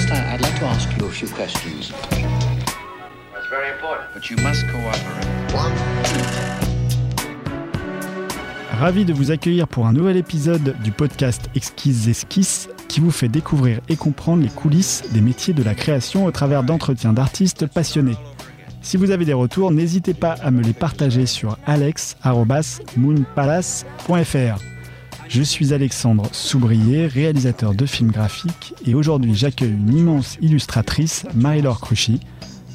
First, I- I'd like to ask you a few questions. That's very important. But you must cooperate. Ravi de vous accueillir pour un nouvel épisode du podcast Exquises Esquisses qui vous fait découvrir et comprendre les coulisses des métiers de la création au travers d'entretiens d'artistes passionnés. Si vous avez des retours, n'hésitez pas à me les partager sur alex.moonpalace.fr. Je suis Alexandre Soubrier, réalisateur de films graphiques, et aujourd'hui j'accueille une immense illustratrice, Marie-Laure Cruchy,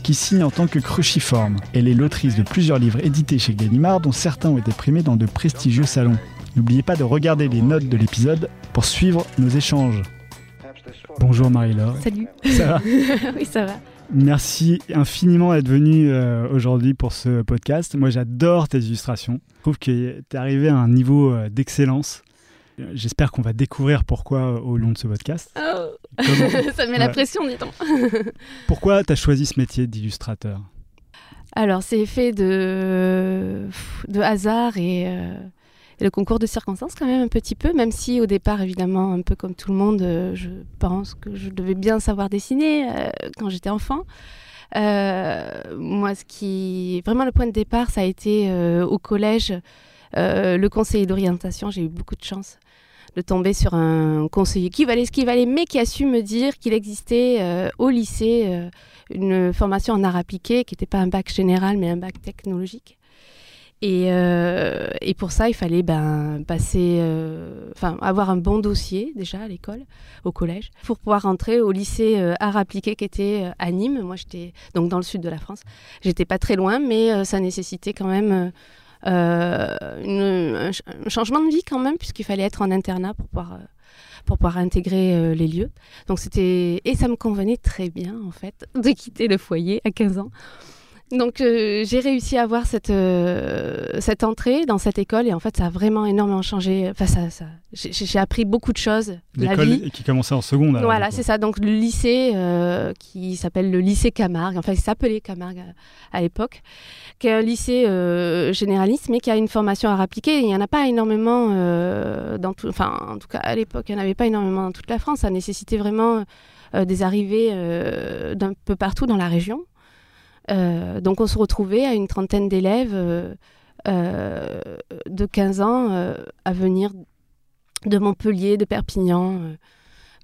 qui signe en tant que cruciforme. Elle est l'autrice de plusieurs livres édités chez Gallimard, dont certains ont été primés dans de prestigieux salons. N'oubliez pas de regarder les notes de l'épisode pour suivre nos échanges. Bonjour Marie-Laure. Salut. Ça va oui, ça va. Merci infiniment d'être venu euh, aujourd'hui pour ce podcast. Moi, j'adore tes illustrations. Je trouve que tu es arrivé à un niveau euh, d'excellence. J'espère qu'on va découvrir pourquoi au long de ce podcast. Oh. Comment- ça met la pression, dis donc. Pourquoi tu as choisi ce métier d'illustrateur? Alors, c'est fait de, de hasard et, euh, et le concours de circonstances quand même un petit peu, même si au départ, évidemment, un peu comme tout le monde, euh, je pense que je devais bien savoir dessiner euh, quand j'étais enfant. Euh, moi, ce qui... Vraiment, le point de départ, ça a été au collège, euh, le conseiller d'orientation. J'ai eu beaucoup de chance de tomber sur un conseiller qui valait ce qu'il valait, mais qui a su me dire qu'il existait euh, au lycée euh, une formation en art appliqué qui n'était pas un bac général, mais un bac technologique. Et, euh, et pour ça, il fallait ben, passer, enfin, avoir un bon dossier déjà à l'école, au collège, pour pouvoir rentrer au lycée art appliqué qui était à Nîmes. Moi, j'étais donc dans le sud de la France. J'étais pas très loin, mais ça nécessitait quand même une- un, ch- un changement de vie quand même, puisqu'il fallait être en internat pour pouvoir, euh, pour pouvoir intégrer euh, les lieux. Donc c'était et ça me convenait très bien en fait de quitter le foyer à 15 ans. Donc euh, j'ai réussi à avoir cette euh, cette entrée dans cette école et en fait ça a vraiment énormément changé. Enfin ça, ça j'ai appris beaucoup de choses. L'école qui commençait en seconde. alors, Voilà, c'est ça. Donc le lycée euh, qui s'appelle le lycée Camargue, enfin il s'appelait Camargue à, à l'époque, qui est un lycée euh, généraliste mais qui a une formation à appliquée. Il n'y en a pas énormément euh, dans tout, enfin en tout cas à l'époque il n'y en avait pas énormément dans toute la France. Ça nécessitait vraiment euh, des arrivées d'un peu partout dans la région. Donc on se retrouvait à une trentaine d'élèves de 15 ans à venir de Montpellier, de Perpignan,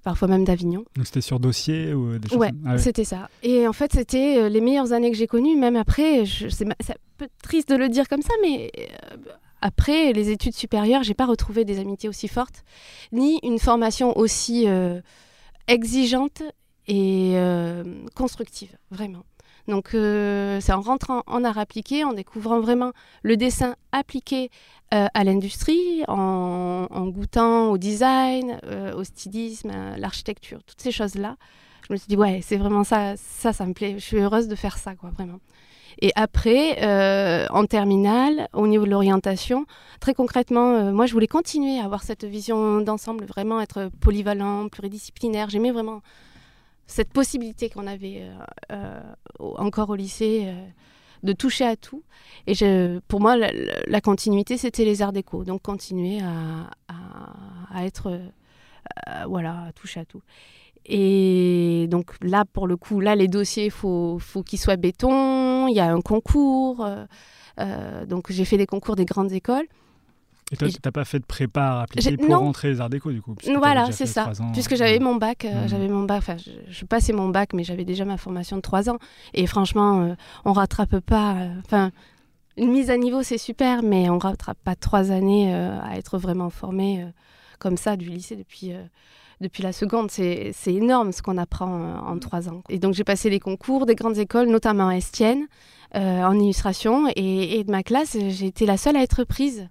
parfois même d'Avignon. Donc c'était sur dossier ou des choses Ouais, Ah ouais. c'était ça. Et en fait, c'était euh, les meilleures années que j'ai connues, même après, c'est un peu triste de le dire comme ça, mais euh, après les études supérieures, j'ai pas retrouvé des amitiés aussi fortes, ni une formation aussi euh, exigeante et euh, constructive, vraiment. Donc euh, c'est en rentrant en art appliqué, en découvrant vraiment le dessin appliqué euh, à l'industrie, en, goûtant au design, euh, au stylisme, l'architecture, toutes ces choses-là. Je me suis dit, ouais, c'est vraiment ça, ça, ça me plaît. Je suis heureuse de faire ça, quoi, vraiment. Et après, en terminale, au niveau de l'orientation, très concrètement, moi, je voulais continuer à avoir cette vision d'ensemble, vraiment être polyvalent, pluridisciplinaire. J'aimais vraiment cette possibilité qu'on avait euh, euh, encore au lycée euh, de toucher à tout. Et pour moi, la, continuité, c'était les arts déco. Donc, continuer à, être, voilà, à toucher à tout. Et donc là, pour le coup, là, les dossiers, il faut, faut qu'ils soient béton. Il y a un concours. donc, j'ai fait des concours des grandes écoles. Et toi, tu n'as pas fait de prépa à appliquer J'ai- pour non. rentrer les arts déco du coup Voilà, c'est ça. ans. Puisque j'avais Ouais. mon bac, euh, Mhm. j'avais mon bac. Enfin, je, je passais mon bac, mais j'avais déjà ma formation de trois ans. Et franchement, euh, on rattrape pas. euh, Enfin, une mise à niveau, c'est super, mais on rattrape pas trois années euh, à être vraiment formé euh, comme ça du lycée depuis. euh, depuis la seconde, c'est énorme ce qu'on apprend euh, en trois ans. Et donc j'ai passé les concours des grandes écoles, notamment à Estienne, euh, en illustration. Et, et de ma classe, j'ai été la seule à être prise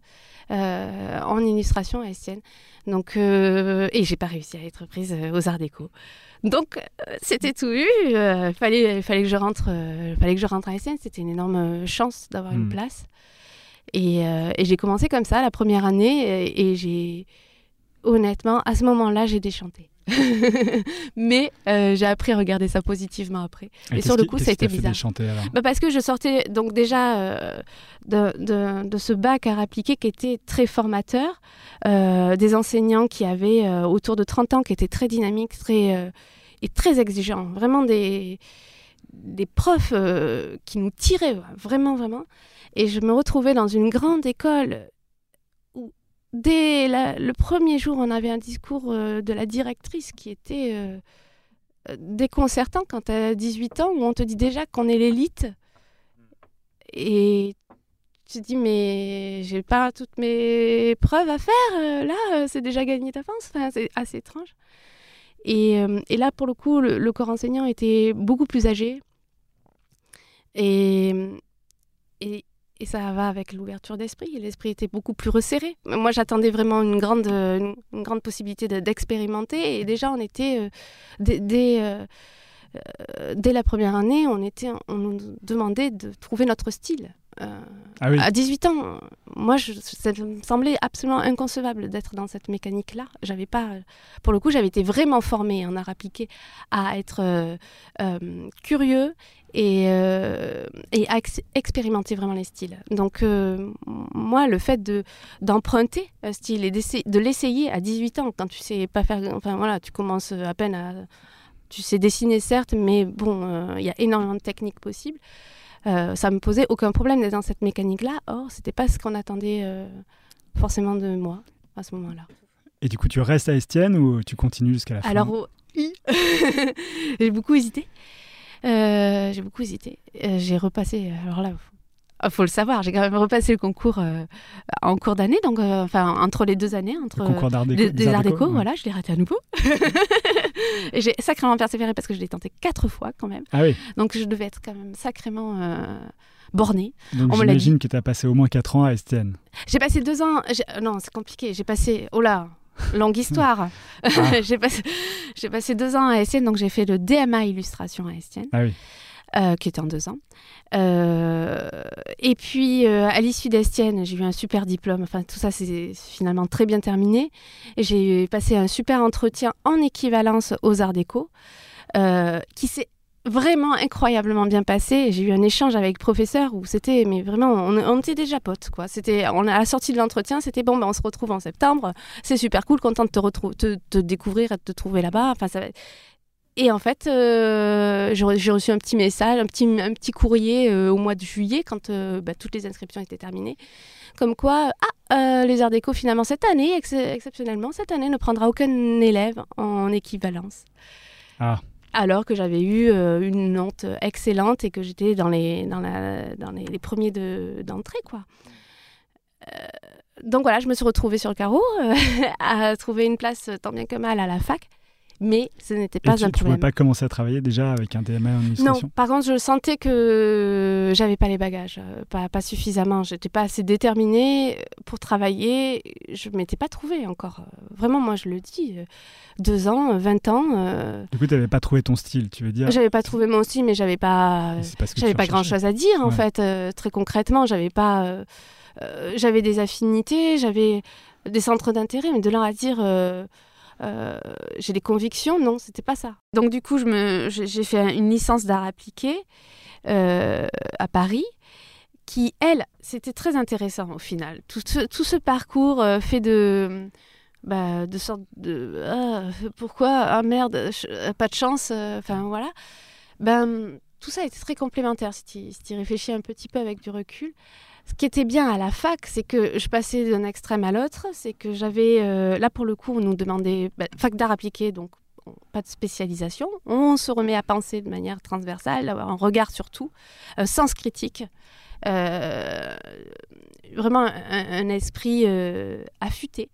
euh, en illustration à Estienne. Donc, euh, et j'ai pas réussi à être prise euh, aux Arts Déco. Donc, euh, c'était tout eu. Il fallait, fallait, que je rentre, fallait que je rentre à Estienne. C'était une énorme chance d'avoir une place. Et, euh, et j'ai commencé comme ça la première année. Et, et j'ai, honnêtement, à ce moment-là, j'ai déchanté. Mais euh, j'ai appris à regarder ça positivement après. Et, sur le coup, ça a été bizarre. déchanter, Bah parce que je sortais donc déjà euh, de, de, de ce bac à appliquer qui était très formateur, euh, des enseignants qui avaient autour de 30 ans, qui étaient très dynamiques, très, et très exigeants, vraiment des, des profs qui nous tiraient, vraiment, vraiment. Et je me retrouvais dans une grande école dès le premier jour, on avait un discours euh, de la directrice qui était euh, euh, déconcertant quand tu as 18 ans, où on te dit déjà qu'on est l'élite. Et tu te dis, mais j'ai pas toutes mes preuves à faire, là, c'est déjà gagné d'avance. Enfin, c'est assez étrange. Et, et là, pour le coup, le, corps enseignant était beaucoup plus âgé. Et, et ça va avec l'ouverture d'esprit. L'esprit était beaucoup plus resserré. Moi, j'attendais vraiment une grande, possibilité de- d'expérimenter. Et déjà, on était, euh, dès, dès, euh, euh, dès la première année, on, était, on nous demandait de trouver notre style. Ah à 18 ans, moi, ça me semblait absolument inconcevable d'être dans cette mécanique-là. J'avais pas, pour le coup, j'avais été vraiment formée en art appliqué à être euh, euh, curieux et, euh, et à ex- expérimenter vraiment les styles. Donc, moi, le fait de d'emprunter un style et de l'essayer à 18 ans, quand tu sais pas faire, enfin voilà, tu commences à peine à, tu sais dessiner certes, mais bon, il y a énormément de techniques possibles. Euh, ça me posait aucun problème d'être dans cette mécanique-là. Or, c'était pas ce qu'on attendait euh, forcément de moi à ce moment-là. Et du coup, tu restes à Estienne ou tu continues jusqu'à la fin Alors, j'ai beaucoup hésité. Euh, j'ai beaucoup hésité. Euh, j'ai repassé. Alors là, il faut le savoir, j'ai quand même repassé le concours euh, en cours d'année, donc euh, enfin entre les deux années, entre Le concours d'art déco, des, des arts déco, ouais. voilà, je l'ai raté à nouveau. Et j'ai sacrément persévéré parce que je l'ai tenté quatre fois quand même. Ah oui, Donc je devais être quand même sacrément euh, bornée. donc j'imagine que tu as passé au moins 4 ans à Estienne. J'ai passé deux ans. j'ai- Non, c'est compliqué. J'ai passé. Oh là, longue histoire. Ah. j'ai passé, j'ai passé deux ans à Estienne, donc j'ai fait le DMA illustration à Estienne, Ah oui, euh, qui était en deux ans. Euh, et puis euh, à l'issue d'Estienne, j'ai eu un super diplôme. Enfin, tout ça, c'est finalement très bien terminé. J'ai passé un super entretien en équivalence aux Arts Déco, qui s'est vraiment incroyablement bien passé. J'ai eu un échange avec le professeur où c'était, mais vraiment, on, était déjà potes, quoi. C'était, on à la sortie de l'entretien, c'était bon, ben, on se retrouve en septembre. C'est super cool, content de te te, te découvrir et de te trouver là-bas. Enfin, ça Et en fait, euh, j'ai re- j'ai reçu un petit message, un petit, un petit courrier euh, au mois de juillet, quand euh, bah, toutes les inscriptions étaient terminées, comme quoi, ah, les arts déco, finalement, cette année, ex- exceptionnellement, cette année ne prendra aucun élève en équivalence. Ah. Alors que j'avais eu une note excellente et que j'étais dans les, dans la, dans les, les premiers de- d'entrée, quoi. Donc voilà, je me suis retrouvée sur le carreau, euh, à trouver une place tant bien que mal à la fac, mais ce n'était et pas tu, un tu pouvais problème. pas commencer à travailler déjà avec un DMA en Non, illustration par contre, je sentais que j'avais pas les bagages, euh, pas, pas suffisamment. J'étais pas assez déterminée pour travailler. Je m'étais pas trouvée encore. Vraiment, moi, je le dis. euh, Deux ans, euh, 20 ans, euh, Du coup, tu n'avais pas trouvé ton style, tu veux dire j'avais pas trouvé mon style, mais j'avais pas, j'avais pas recherchais. grand chose à dire en fait. euh, très concrètement, j'avais pas, euh, j'avais des affinités, j'avais des centres d'intérêt, mais de là à dire. Euh, j'ai des convictions, non, c'était pas ça. Donc du coup, j'ai fait une licence d'art appliqué euh, à Paris, qui, elle, c'était très intéressant au final. Tout ce, parcours euh, fait de, bah, de sorte de, ah, pourquoi, ah merde, pas de chance, enfin voilà. Ben, tout ça était très complémentaire si tu y réfléchis un petit peu avec du recul. Ce qui était bien à la fac, c'est que je passais d'un extrême à l'autre. C'est que j'avais, euh, là pour le coup, on nous demandait, bah, fac d'art appliqué, donc on- pas de spécialisation. On se remet à penser de manière transversale, avoir un regard sur tout, euh, sens critique. Euh, vraiment un, un esprit euh, affûté.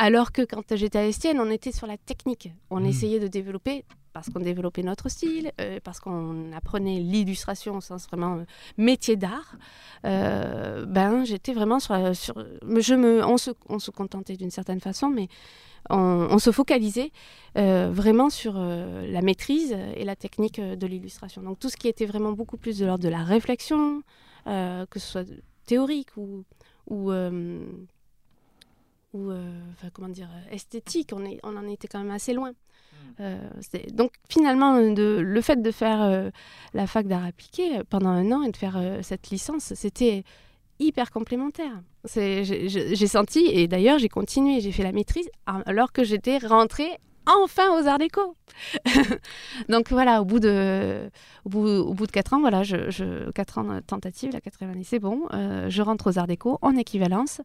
Alors que quand j'étais à Estienne, on était sur la technique. On Mhm. essayait de développer, parce qu'on développait notre style, euh, parce qu'on apprenait l'illustration au sens vraiment euh, métier d'art. euh, ben, j'étais vraiment sur, la- sur je me, on se, on se contentait d'une certaine façon, mais on, on se focalisait euh, vraiment sur la maîtrise et la technique de l'illustration. Donc tout ce qui était vraiment beaucoup plus de l'ordre de la réflexion, que ce soit théorique ou, ou, ou euh, enfin, comment dire, esthétique, on, est, on en était quand même assez loin. Euh, c'est- donc finalement, de, le fait de faire euh, la fac d'art appliqué euh, pendant un an et de faire euh, cette licence, c'était hyper complémentaire. J'ai senti, et d'ailleurs j'ai continué, j'ai fait la maîtrise alors que j'étais rentrée enfin aux Arts Déco. Donc voilà, au bout de, au bout, au bout de 4 ans, voilà, je, je 4 ans de tentative, la quatrième année, c'est bon. Euh, je rentre aux Arts Déco en équivalence,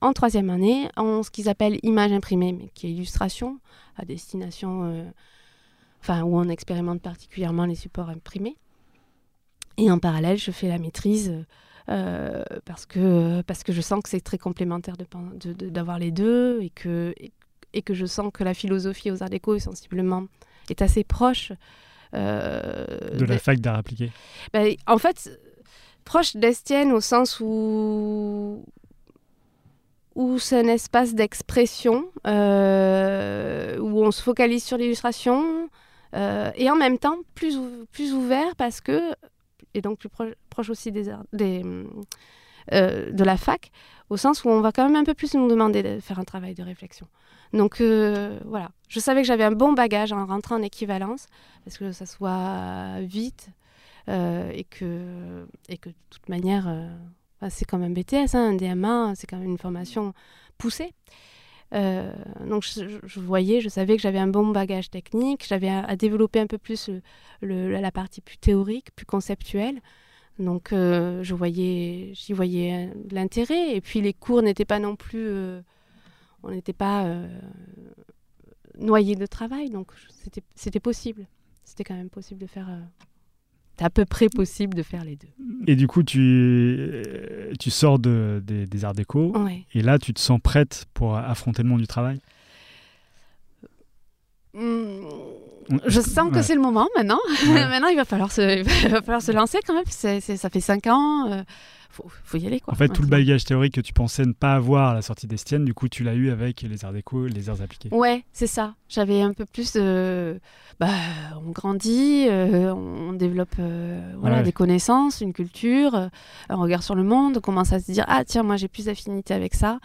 en troisième année, en ce qu'ils appellent image imprimée, mais qui est illustration à destination, euh, enfin, où on expérimente particulièrement les supports imprimés. Et en parallèle, je fais la maîtrise. Euh, parce, que, je sens que c'est très complémentaire d'avoir les deux et que, et, que je sens que la philosophie aux arts déco est sensiblement est assez proche euh, de la fac d'art appliqué. Ben, en fait, proche d'Estienne au sens où où c'est un espace d'expression, euh, où on se focalise sur l'illustration, euh, et en même temps plus, plus ouvert parce que, et donc plus proche, proche aussi des, des, euh, de la fac, au sens où on va quand même un peu plus nous demander de faire un travail de réflexion. Donc euh, voilà, je savais que j'avais un bon bagage en rentrant en équivalence, parce que ça soit vite euh, et, que, et que de toute manière, euh, c'est comme un BTS, hein, un DMA, c'est quand même une formation poussée. donc je, voyais, je savais que j'avais un bon bagage technique, j'avais à, développer un peu plus le, la partie plus théorique, plus conceptuelle. Donc je voyais, j'y voyais l'intérêt. Et puis les cours n'étaient pas non plus on n'était pas euh, noyé de travail, donc c'était possible. C'était quand même possible de faire. Euh, à peu près possible de faire les deux. Et du coup, tu, euh, tu sors de, des arts déco, et là, tu te sens prête pour affronter le monde du travail? Mmh, Je sens que c'est le moment maintenant. maintenant, il va falloir se, il va falloir se lancer quand même. ça fait cinq ans faut, faut y aller. Quoi. En fait, tout le bagage théorique que tu pensais ne pas avoir à la sortie d'Estienne, du coup, tu l'as eu avec les arts déco, les arts appliqués. Ouais, c'est ça. J'avais un peu plus de. Bah, on grandit, euh, on développe euh, voilà, des connaissances, une culture, euh, un regard sur le monde, on commence à se dire Ah, tiens, moi j'ai plus d'affinité avec ça.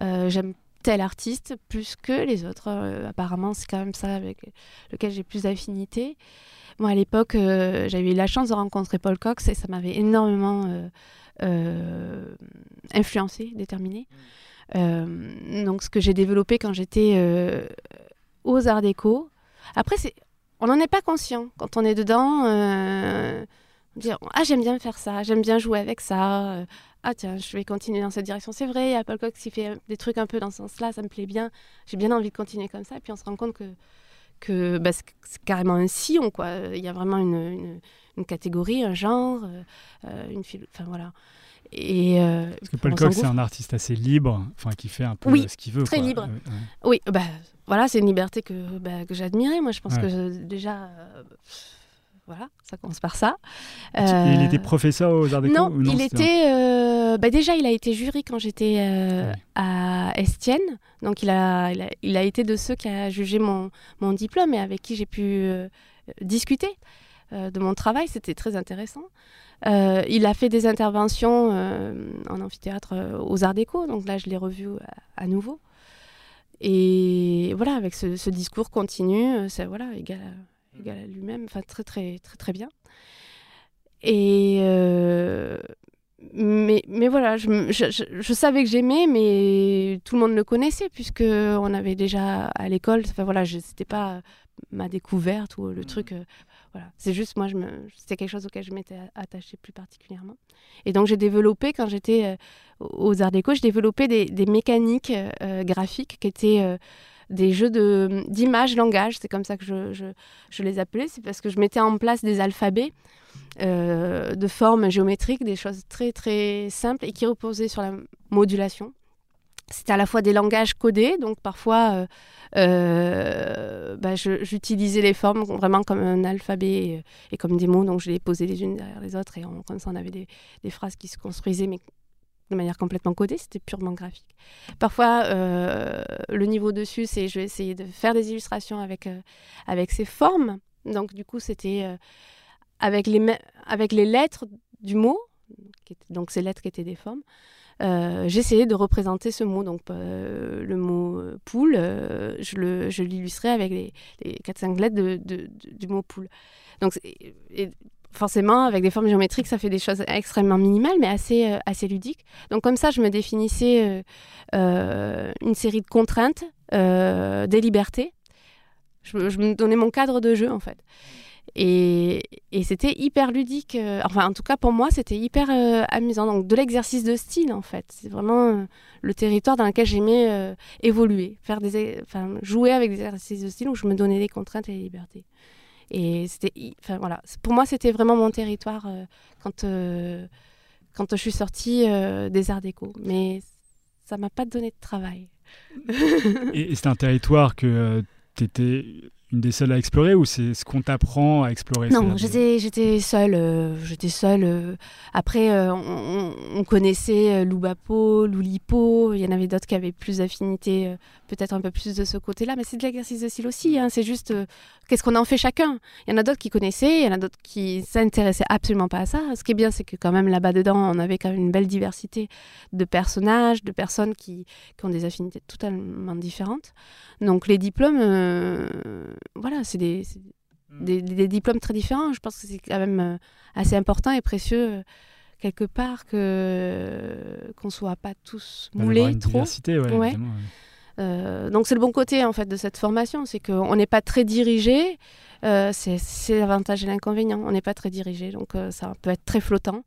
J'aime tel artiste plus que les autres. apparemment, c'est quand même ça avec lequel j'ai plus d'affinité. Moi, à l'époque, j'avais eu la chance de rencontrer Paul Cox et ça m'avait énormément euh, influencé, déterminé. Euh, donc ce que j'ai développé quand j'étais euh, aux Arts Déco. Après, c'est on n'en est pas conscient quand on est dedans. dire ah j'aime bien faire ça, j'aime bien jouer avec ça. ah tiens, je vais continuer dans cette direction. C'est vrai, il y a Paul Cox qui fait des trucs un peu dans ce sens-là, ça me plaît bien. J'ai bien envie de continuer comme ça. Et puis on se rend compte que que bah, c'est carrément un sillon quoi. Il y a vraiment une une catégorie, un genre, euh, euh, une enfin voilà. Et euh, Parce que Paul Cox, c'est un artiste assez libre, enfin qui fait un peu ce qu'il veut. Très libre. Oui, bah, voilà, c'est une liberté que, bah, que j'admirais. Moi, je pense que déjà, voilà, ça commence par ça. il était professeur aux Arts Déco Non, non il était. Bah, déjà, il a été jury quand j'étais à Estienne. Donc, il a, il a, il, a, été de ceux qui a jugé mon, mon diplôme et avec qui j'ai pu discuter. Euh, de mon travail. C'était très intéressant. Euh, il a fait des interventions euh, en amphithéâtre aux Arts Déco, donc là je l'ai revu à, nouveau. Et voilà, avec ce, discours continu, c'est voilà, égal à, égal à lui-même, enfin très très très très bien. Et mais, mais voilà, je, je, je savais que j'aimais, mais tout le monde le connaissait puisque on avait déjà à l'école. Enfin voilà, c'était pas ma découverte ou le mmh. truc. Voilà, c'est juste moi, me, c'était quelque chose auquel je m'étais attachée plus particulièrement. Et donc j'ai développé, quand j'étais euh, aux Arts Déco, j'ai développé des, mécaniques euh, graphiques qui étaient euh, des jeux de, d'images, langage, c'est comme ça que je, je, les appelais, c'est parce que je mettais en place des alphabets de formes géométriques, des choses très très simples et qui reposaient sur la modulation. C'était à la fois des langages codés, donc parfois euh, bah, j'utilisais les formes vraiment comme un alphabet et, comme des mots, donc je les posais les unes derrière les autres et comme ça on avait des, phrases qui se construisaient mais de manière complètement codée, c'était purement graphique. Parfois, euh, le niveau dessus, c'est je vais essayer de faire des illustrations avec, euh, avec ces formes. Donc du coup, c'était avec, les avec les lettres du mot, donc ces lettres qui étaient des formes. Euh, j'essayais de représenter ce mot, donc euh, le mot euh, poule, je l'illustrais avec les, les 4-5 lettres du mot poule. Donc, forcément, avec des formes géométriques, ça fait des choses extrêmement minimales, mais assez, assez ludiques. Donc comme ça, je me définissais une série de contraintes, des libertés, Je, je me donnais mon cadre de jeu, en fait. Et, c'était hyper ludique. euh, enfin, en tout cas, pour moi, c'était hyper euh, amusant. Donc, de l'exercice de style, en fait. C'est vraiment euh, le territoire dans lequel j'aimais évoluer, faire des, enfin, jouer avec des exercices de style où je me donnais des contraintes et des libertés. Et c'était, enfin voilà, pour moi, c'était vraiment mon territoire quand quand je suis sortie des arts déco. Mais ça m'a pas donné de travail. Et c'est un territoire que tu étais une des seules à explorer ou c'est ce qu'on t'apprend à explorer Non, j'étais, j'étais seule. euh, j'étais seule. euh. Après, euh, on, on- on connaissait Loubapo, Loulipo. Il y en avait d'autres qui avaient plus d'affinité, peut-être un peu plus de ce côté-là. Mais c'est de l'exercice de style aussi. hein, C'est juste euh, qu'est-ce qu'on en fait chacun? Il y en a d'autres qui connaissaient, il y en a d'autres qui s'intéressaient absolument pas à ça. Ce qui est bien, c'est que quand même là-bas dedans, on avait quand même une belle diversité de personnages, de personnes qui, qui ont des affinités totalement différentes. Donc les diplômes, euh, voilà, c'est des, c'est des, des diplômes très différents. Je pense que c'est quand même euh, assez important et précieux quelque part que qu'on soit pas tous moulés trop. ouais, Ouais. Euh, donc c'est le bon côté en fait de cette formation, c'est qu'on n'est pas très dirigé. Euh, c'est l'avantage et l'inconvénient. On n'est pas très dirigé, donc euh, ça peut être très flottant.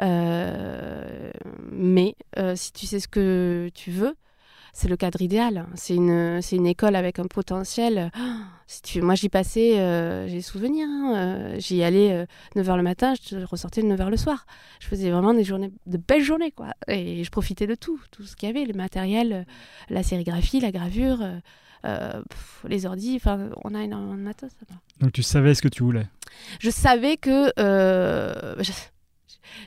Mais si tu sais ce que tu veux, c'est le cadre idéal. C'est une, c'est une école avec un potentiel. Si tu, moi, j'y passais, euh, j'ai des souvenirs. hein, euh, j'y allais euh, 9h le matin, je ressortais de 9h le soir. Je faisais vraiment des journées, de belles journées, quoi. Et je profitais de tout, tout ce qu'il y avait, le matériel, euh, la sérigraphie, la gravure, pff, les ordis. Enfin, on a énormément de matos. Donc tu savais ce que tu voulais. Je savais que. je-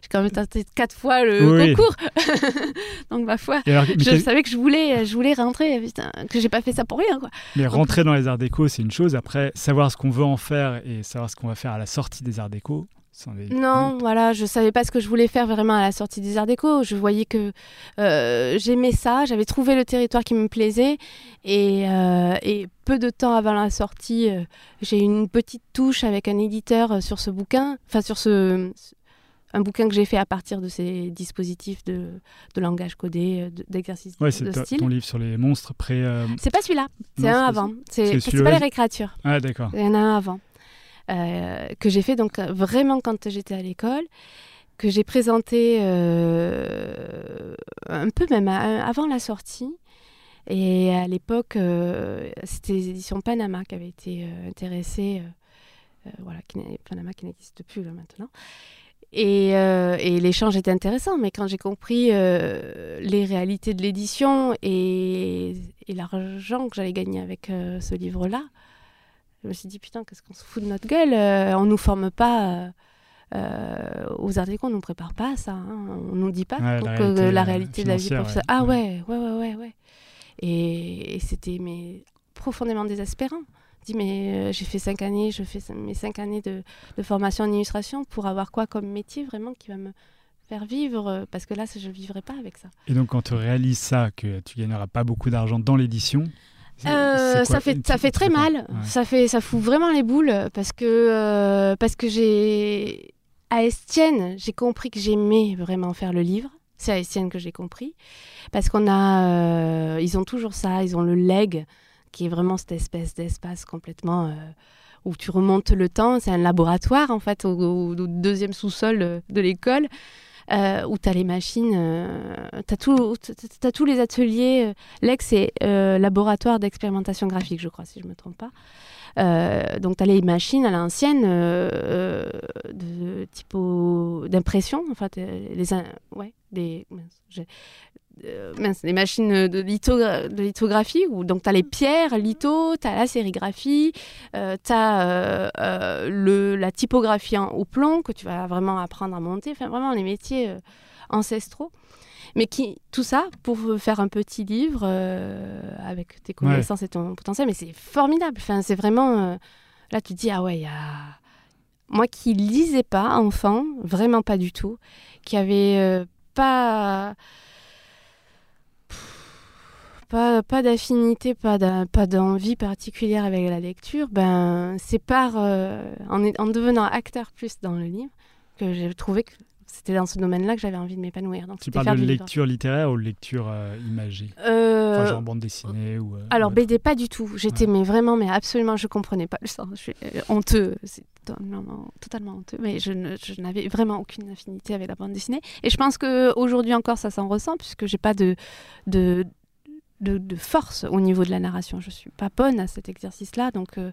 j'ai quand même tenté quatre fois le Oui. concours. Donc, ma foi. Alors, Je savais que je voulais, je voulais rentrer, putain, que j'ai pas fait ça pour rien, quoi. mais rentrer dans les arts déco, c'est une chose. Après, savoir ce qu'on veut en faire et savoir ce qu'on va faire à la sortie des arts déco, Non, voilà, je savais pas ce que je voulais faire vraiment à la sortie des Arts Déco. Je voyais que euh, j'aimais ça, j'avais trouvé le territoire qui me plaisait. Et, euh, et peu de temps avant la sortie, euh, j'ai eu une petite touche avec un éditeur euh, sur ce bouquin, enfin sur ce, un bouquin que j'ai fait à partir de ces dispositifs de, de langage codé, euh, de- d'exercice Ouais, de c'est ta- style. ton livre sur les monstres pré. euh, C'est pas celui-là, c'est un avant. c'est pas les récréatures. Ah, d'accord. Il y en a un avant. euh, que j'ai fait donc vraiment quand j'étais à l'école, que j'ai présenté euh, un peu même à- avant la sortie. Et à l'époque, c'était les éditions Panama qui avaient été intéressées, voilà, qui Panama qui n'existe plus là maintenant. Et, euh, et l'échange était intéressant, mais quand j'ai compris euh, les réalités de l'édition et, et l'argent que j'allais gagner avec euh, ce livre-là, je me suis dit, putain, qu'est-ce qu'on se fout de notre gueule On nous forme pas aux arts déco, on nous prépare pas à ça. hein. On nous dit pas Ouais, la réalité, la réalité de la vie professionnelle. ouais. Ah Ouais. ouais, ouais, ouais, ouais. ouais. Et, et c'était mais, profondément désespérant. Dis, mais euh, j'ai fait cinq années, je fais mes cinq années de, de formation en illustration pour avoir quoi comme métier vraiment qui va me faire vivre euh, Parce que là, je ne vivrai pas avec ça. Et donc, quand tu réalises ça, que tu gagneras pas beaucoup d'argent dans l'édition. Euh, ça fait ça fait très mal. Ouais. Ça fait ça fout vraiment les boules parce que euh, parce que j'ai à Estienne j'ai compris que j'aimais vraiment faire le livre. C'est à Estienne que j'ai compris parce qu'on a euh, ils ont toujours ça. Ils ont le leg qui est vraiment cette espèce d'espace complètement euh, où tu remontes le temps. C'est un laboratoire en fait au, deuxième sous-sol euh, de l'école. euh, où tu as les machines, tu as, tous les ateliers. euh, L'ex, euh, laboratoire d'expérimentation graphique, je crois, si je ne me trompe pas. Euh, donc, tu as les machines à l'ancienne euh, euh, de typo d'impression, en fait, euh, les, ouais, des, euh, mince, machines de, lithogra- de lithographie, où donc tu as les pierres, litho, tu as la sérigraphie, tu as le, la typographie en, au plomb que tu vas vraiment apprendre à monter, enfin vraiment les métiers euh, ancestraux. Mais qui, tout ça pour faire un petit livre euh, avec tes connaissances et ton potentiel, mais c'est formidable. Enfin, c'est vraiment. euh, là, tu te dis, ah ouais, il y a. Moi qui lisais pas enfant, vraiment pas du tout, qui avait euh, pas. Pas, pas d'affinité, pas d'envie particulière avec la lecture, ben, c'est par, euh, en, devenant acteur plus dans le livre que j'ai trouvé que c'était dans ce domaine-là que j'avais envie de m'épanouir. Tu parles de livre. lecture littéraire ou lecture euh, imagée? Euh, Enfin, genre bande dessinée ou. euh, Alors ou- BD pas du tout. J'étais mais vraiment mais absolument je comprenais pas le sens. Je suis honteux, c'est totalement, totalement honteux. Mais je, ne- n'avais vraiment aucune affinité avec la bande dessinée. Et je pense que aujourd'hui encore ça s'en ressent puisque j'ai pas de de, de de force au niveau de la narration. Je suis pas bonne à cet exercice-là, donc euh,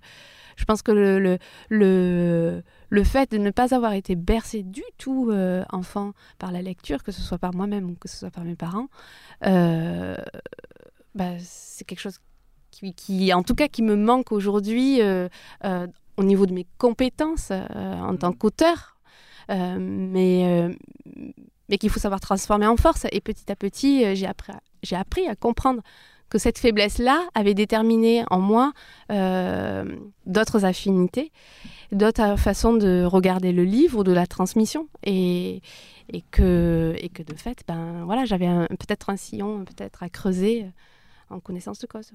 je pense que le, le le le fait de ne pas avoir été bercé du tout euh, enfant par la lecture, que ce soit par moi-même ou que ce soit par mes parents, euh, bah, c'est quelque chose qui, qui, en tout cas, qui me manque aujourd'hui au niveau de mes compétences en tant qu'auteur, euh, mais, mais qu'il faut savoir transformer en force. Et petit à petit, j'ai appris, à- j'ai appris à comprendre que cette faiblesse-là avait déterminé en moi euh, d'autres affinités, d'autres façons de regarder le livre ou de la transmission. Et, et, que, et que de fait, ben, voilà, j'avais peut-être un sillon peut-être à creuser euh, en connaissance de cause.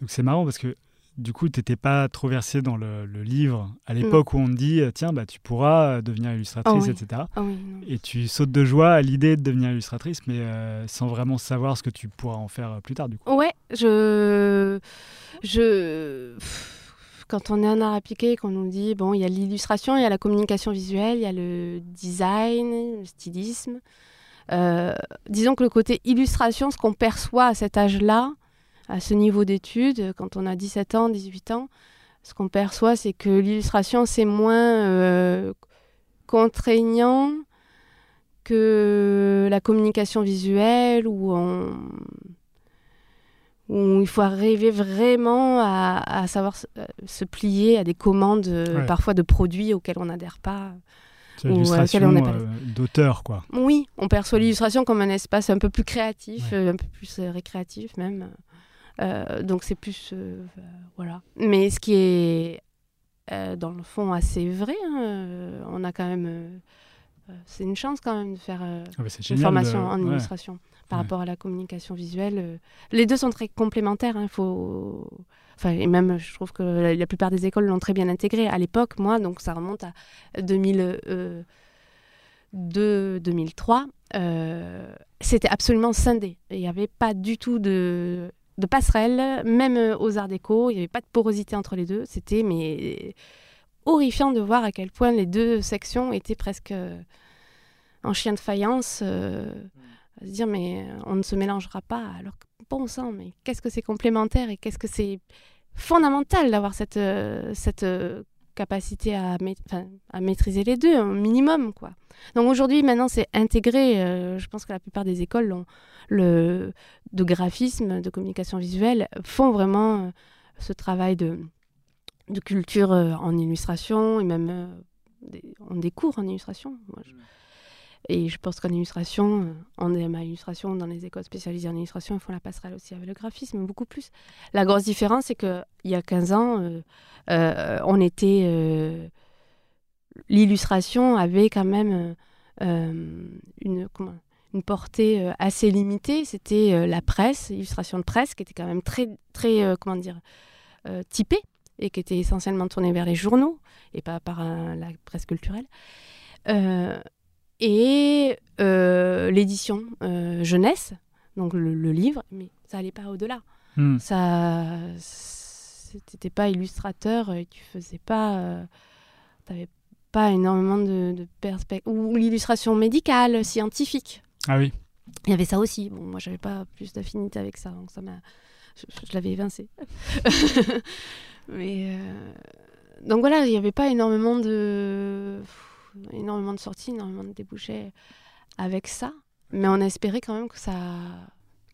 Donc c'est marrant parce que du coup, tu n'étais pas trop versé dans le, le livre à l'époque où on te dit tiens, bah, tu pourras euh, devenir illustratrice, Oh oui. etc. Ah oui. Et tu sautes de joie à l'idée de devenir illustratrice, mais euh, sans vraiment savoir ce que tu pourras en faire euh, plus tard, du coup. Ouais, je. je... Quand on est en art appliqué, qu'on nous dit, bon, il y a l'illustration, il y a la communication visuelle, il y a le design, le stylisme. Euh, disons que le côté illustration, ce qu'on perçoit à cet âge-là, à ce niveau d'études, quand on a 17 ans, 18 ans, ce qu'on perçoit, c'est que l'illustration, c'est moins euh, contraignant que la communication visuelle, où on où il faut arriver vraiment à, à savoir se, euh, se plier à des commandes euh, Ouais. parfois de produits auxquels on n'adhère pas. C'est euh, l'illustration euh, d'auteur, quoi. Oui, on perçoit l'illustration comme un espace un peu plus créatif, Ouais. euh, un peu plus euh, récréatif même. Euh, donc c'est plus euh, voilà. Mais ce qui est euh, dans le fond assez vrai, hein, on a quand même, c'est une chance quand même de faire euh, Ah bah, une formation de- en ouais. illustration par Ouais. rapport à la communication visuelle. euh, les deux sont très complémentaires. Il faut, enfin, et même je trouve que la, la plupart des écoles l'ont très bien intégré à l'époque. Moi, donc ça remonte à 2002, 2003. euh, c'était absolument scindé. Il n'y avait pas du tout de de passerelle, même euh, aux arts déco, il n'y avait pas de porosité entre les deux. C'était mais horrifiant de voir à quel point les deux sections étaient presque euh, en chien de faïence. euh, à se dire mais on ne se mélangera pas. Alors que, bon sang, mais qu'est-ce que c'est complémentaire et qu'est-ce que c'est fondamental d'avoir cette, cette capacité à, à maîtriser les deux, un minimum. quoi. Donc aujourd'hui, maintenant, c'est intégré. euh, je pense que la plupart des écoles le, de graphisme, de communication visuelle, font vraiment euh, ce travail de, de culture euh, en illustration et même des, des cours en illustration. Je- et je pense qu'en illustration, euh, en illustration, dans les écoles spécialisées en illustration, ils font la passerelle aussi avec le graphisme, beaucoup plus. La grosse différence, c'est qu'il y a 15 ans, euh, euh, on était. L'illustration avait quand même une, comment, une portée assez limitée. C'était la presse, l'illustration de presse, qui était quand même très, très comment dire, typée et qui était essentiellement tournée vers les journaux et pas par la presse culturelle. Et euh, l'édition euh, jeunesse, donc le, le livre, mais ça allait pas au-delà. Hmm. Ça, c'était pas illustrateur et tu faisais pas, euh, t'avais pas énormément de, de perspectives ou l'illustration médicale, scientifique. Ah oui. Il y avait ça aussi. Bon, moi, j'avais pas plus d'affinité avec ça, donc ça m'a, je, je l'avais évincé. Mais euh, donc voilà, il n'y avait pas énormément de, énormément de sorties, énormément de débouchés avec ça. Mais on espérait quand même que ça,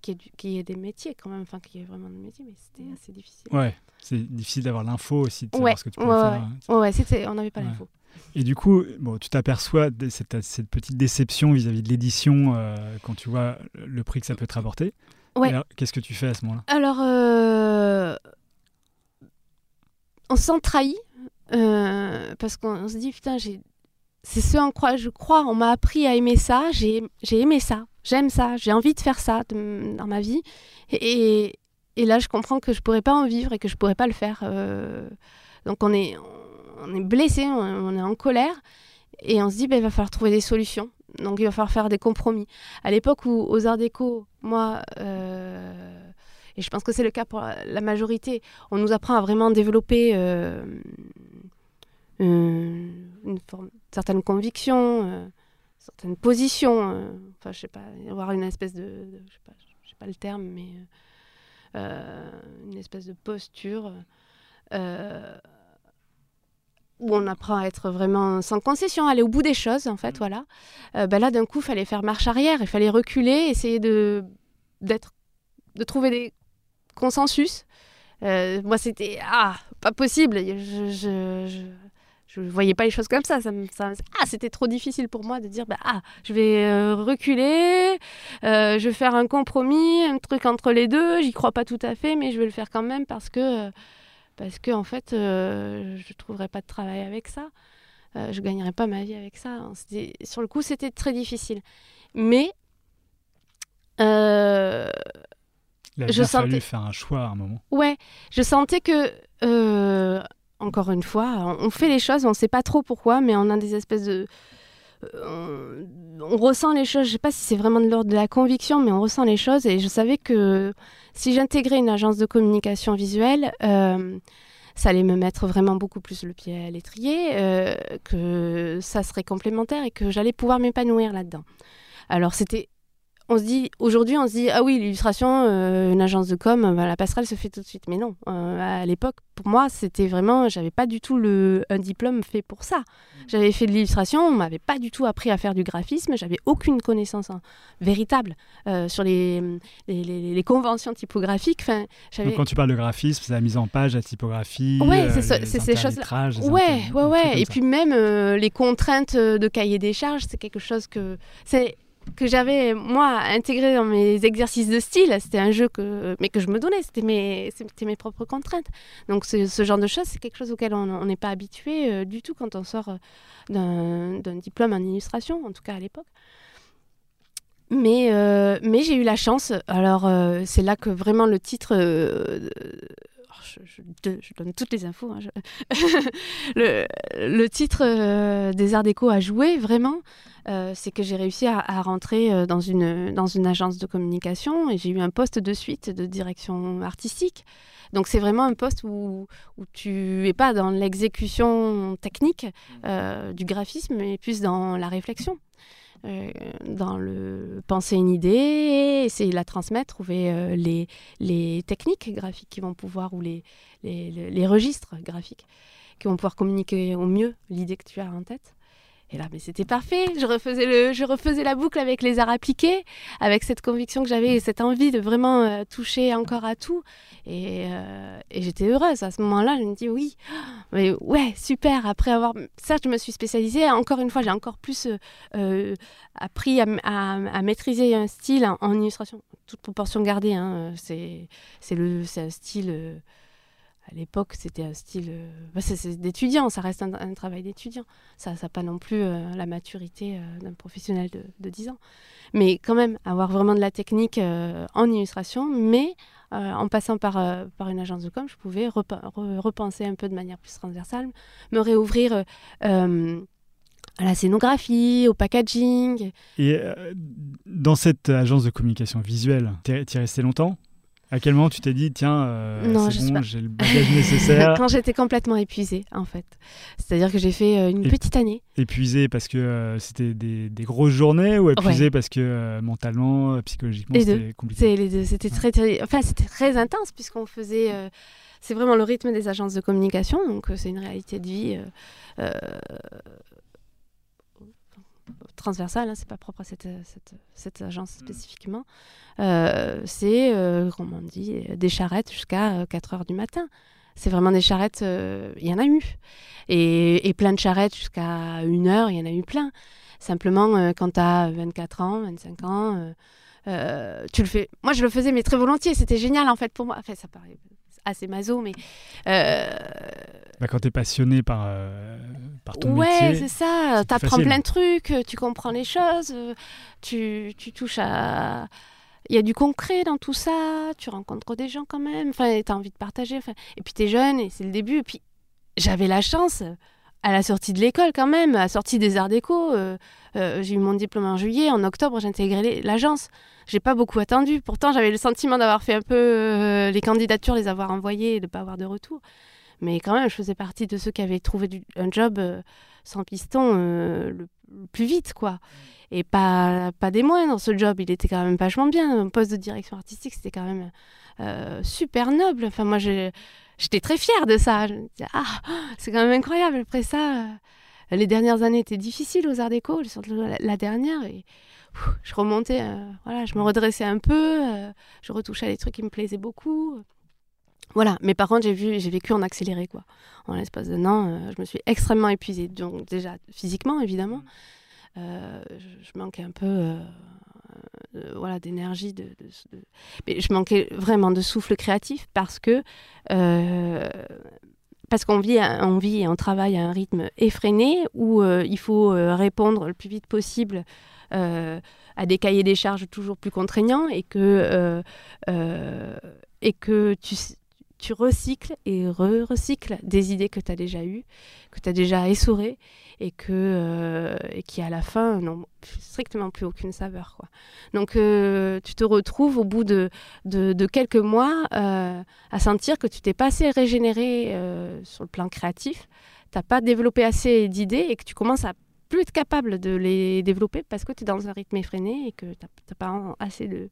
qu'il y, ait y des métiers quand même, enfin qu'il y ait vraiment des métiers, mais c'était assez difficile. Ouais. C'est difficile d'avoir l'info aussi, de savoir Ouais, ce que tu ouais, peux ouais, faire. hein. ouais, ouais, c'était, on n'avait pas Ouais. l'info. Et du coup, bon, tu t'aperçois de cette, cette petite déception vis-à-vis de l'édition euh, quand tu vois le prix que ça peut te rapporter. Ouais. Qu'est-ce que tu fais à ce moment-là? Alors, euh, on se sent trahi euh, parce qu'on on se dit putain, j'ai... c'est ce en quoi je crois. On m'a appris à aimer ça. J'ai, aimé ça. J'aime ça. J'ai envie de faire ça dans ma vie. Et, et là, je comprends que je pourrais pas en vivre et que je pourrais pas le faire. euh. donc, on est, on est blessé, on, est en colère. Et on se dit, ben, il va falloir trouver des solutions. donc il va falloir faire des compromis. À l'époque où aux Arts Déco, moi, euh, et je pense que c'est le cas pour la majorité, on nous apprend à vraiment développer euh, une, une forme, certaines convictions, euh, certaines positions, euh, enfin je sais pas, avoir une espèce de, de- je sais pas, je sais pas le terme, mais euh, une espèce de posture. euh, où on apprend à être vraiment sans concession, aller au bout des choses, en fait, voilà. Euh, ben là, d'un coup, il fallait faire marche arrière, il fallait reculer, essayer de, d'être, de trouver des consensus. Euh, moi, c'était, ah, pas possible, je, je, je, je voyais pas les choses comme ça. ça, me- ça- ah, c'était trop difficile pour moi de dire, bah, ah, je vais euh, reculer, euh, je vais faire un compromis, un truc entre les deux, j'y crois pas tout à fait, mais je vais le faire quand même parce que... parce que en fait, euh, je trouverais pas de travail avec ça. Euh, je gagnerais pas ma vie avec ça. C'était- Sur le coup, c'était très difficile. Mais Il a Je bien fallu sentais- faire un choix à un moment. ouais, je sentais que euh, encore une fois, on fait les choses, on sait pas trop pourquoi, mais on a des espèces de euh, on, ressent les choses. Je sais pas si c'est vraiment de l'ordre de la conviction, mais on ressent les choses. Et je savais que si j'intégrais une agence de communication visuelle, euh, ça allait me mettre vraiment beaucoup plus le pied à l'étrier, euh, que ça serait complémentaire et que j'allais pouvoir m'épanouir là-dedans. Alors c'était, on se dit aujourd'hui, on se dit ah oui l'illustration, euh, une agence de com, bah, la passerelle se fait tout de suite. Mais non, euh, à l'époque pour moi c'était vraiment, j'avais pas du tout le un diplôme fait pour ça. J'avais fait de l'illustration, on m'avait pas du tout appris à faire du graphisme, j'avais aucune connaissance hein, véritable euh, sur les, les, les- les conventions typographiques. Enfin, Donc, quand tu parles de graphisme, c'est la mise en page, la typographie, Ouais, c'est ces les Ouais, ouais, ouais. Et ça. puis même les contraintes de cahier des charges, c'est quelque chose que c'est que j'avais moi intégré dans mes exercices de style. C'était un jeu que mais que je me donnais. C'était mes c'était mes propres contraintes. Donc ce, genre de choses, c'est quelque chose auquel on n'est pas habitué euh, du tout quand on sort euh, d'un diplôme en illustration, en tout cas à l'époque. Mais, euh, mais j'ai eu la chance. Alors, c'est là que vraiment le titre. Je, je- de- je donne toutes les infos. hein, le, le titre euh, des Arts Déco à jouer, vraiment, euh, c'est que j'ai réussi à, à rentrer euh, dans une, dans une agence de communication et j'ai eu un poste de suite de direction artistique. Donc, c'est vraiment un poste où, où tu es pas dans l'exécution technique euh, du graphisme, mais plus dans la réflexion. Euh, dans le penser une idée, essayer de la transmettre, trouver euh, les, les techniques graphiques qui vont pouvoir, ou les, les, les- les registres graphiques qui vont pouvoir communiquer au mieux l'idée que tu as en tête. Et là, mais c'était parfait. Je refaisais, le, je refaisais la boucle avec les arts appliqués, avec cette conviction que j'avais et cette envie de vraiment euh, toucher encore à tout. Et, euh, et j'étais heureuse. À ce moment-là, je me dis oui, mais ouais, super. Après avoir, certes, je me suis spécialisée. Encore une fois, j'ai encore plus euh, appris à maîtriser un style en, en illustration. Toute proportion gardée. hein. C'est, c'est le, c'est un style. À l'époque, c'était un style euh, bah, d'étudiant, ça reste un, travail d'étudiant. Ça n'a pas non plus euh, la maturité euh, d'un professionnel de, de 10 ans. Mais quand même, avoir vraiment de la technique en illustration, mais en passant par, par une agence de com, je pouvais repen- re- repenser un peu de manière plus transversale, me réouvrir à la scénographie, au packaging. Et dans cette agence de communication visuelle, t'y es resté longtemps? À quel moment tu t'es dit, tiens, euh, c'est bon, j'ai le bagage nécessaire Quand j'étais complètement épuisée, en fait. C'est-à-dire que j'ai fait euh, une Et- petite année. Épuisé parce que euh, c'était des, des grosses journées ou épuisé parce que mentalement, psychologiquement, c'était compliqué? Les deux. C'était très, très, enfin, c'était très intense puisqu'on faisait. c'est vraiment le rythme des agences de communication, donc c'est une réalité de vie euh, euh, transversale. hein, c'est pas propre à cette, euh, cette, cette agence spécifiquement. Euh, c'est, euh, comment on dit, euh, des charrettes jusqu'à 4 heures du matin. C'est vraiment des charrettes, euh, il y en a eu. Et, et plein de charrettes jusqu'à 1 heure, il y en a eu plein. Simplement, euh, quand tu as 24 ans, 25 ans, euh, euh, tu le fais. Moi, je le faisais, mais très volontiers. C'était génial, en fait, pour moi. Enfin, ça paraît assez maso, mais. euh, Bah, quand t'es passionné par, euh, par ton ouais, métier, c'est ça. Tu apprends plein de trucs, tu comprends les choses, tu, tu touches à. Il y a du concret dans tout ça, tu rencontres des gens quand même, enfin, tu as envie de partager. Enfin, et puis, tu es jeune et c'est le début. Et puis, j'avais la chance, à la sortie de l'école quand même, à la sortie des arts déco. euh, euh, j'ai eu mon diplôme en juillet, en octobre j'ai intégré l'agence. J'ai pas beaucoup attendu. Pourtant j'avais le sentiment d'avoir fait un peu euh, les candidatures, les avoir envoyées et de pas avoir de retour. Mais quand même, je faisais partie de ceux qui avaient trouvé un job sans piston le, plus vite, quoi. Et pas, pas des moindres, ce job, il était quand même vachement bien. Un poste de direction artistique, c'était quand même super noble. Enfin, moi, je- j'étais très fière de ça. Je me disais, ah, c'est quand même incroyable. Après ça, euh, les dernières années étaient difficiles aux Arts Déco, surtout la, la dernière. Et pff, je remontais, euh, voilà, je me redressais un peu, euh, je retouchais à des trucs qui me plaisaient beaucoup. Voilà, mais par contre, j'ai vu, j'ai vécu en accéléré, quoi. En l'espace d'un an, euh, je me suis extrêmement épuisée. Donc, déjà, physiquement, évidemment. Je, je manquais un peu euh, euh, voilà, d'énergie. De, de- Mais je manquais vraiment de souffle créatif parce que. euh, parce qu'on vit, on vit et on travaille à un rythme effréné où il faut répondre le plus vite possible à des cahiers des charges toujours plus contraignants et que, et que tu, tu recycles et re-recycles des idées que tu as déjà eues, que tu as déjà essorées et, que, euh, et qui à la fin n'ont strictement plus aucune saveur. Quoi. Donc euh, tu te retrouves au bout de, de, quelques mois euh, à sentir que tu t'es pas assez régénéré sur le plan créatif, tu n'as pas développé assez d'idées et que tu commences à plus être capable de les développer parce que tu es dans un rythme effréné et que tu n'as pas assez de,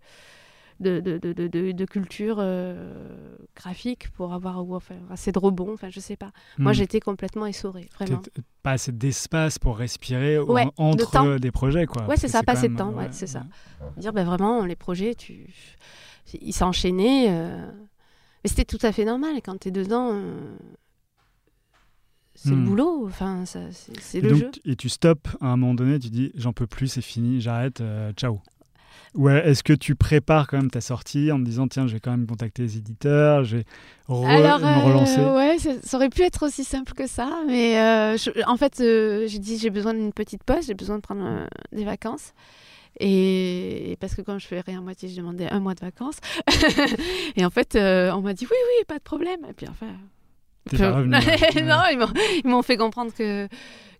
de, de, de, de- culture euh, graphique pour avoir enfin, assez de rebond. Enfin, je sais pas. Moi, Hmm. j'étais complètement essorée, vraiment. Pas assez d'espace pour respirer Ouais, entre des projets, quoi. Ouais, c'est ça, pas assez de temps, ouais, c'est ça. Dire, ben vraiment, les projets, tu... ils s'enchaînaient. euh, Mais c'était tout à fait normal. Quand tu es dedans, euh, c'est le Hmm. boulot. Enfin, c'est le donc, jeu. Et tu stops à un moment donné, tu dis j'en peux plus, c'est fini, j'arrête, euh, ciao. Ou est-ce que tu prépares quand même ta sortie en me disant tiens, je vais quand même contacter les éditeurs, je vais re- Alors, me euh, relancer? ouais, ça, ça aurait pu être aussi simple que ça, mais euh, je- en fait, euh, j'ai dit j'ai besoin d'une petite pause, j'ai besoin de prendre des vacances. Et, et parce que quand je fais rien à moitié, je demandais un mois de vacances. et en fait, on m'a dit oui, oui, pas de problème. Et puis enfin, pas revenu, ouais. non, ils m'ont- ils m'ont fait comprendre que,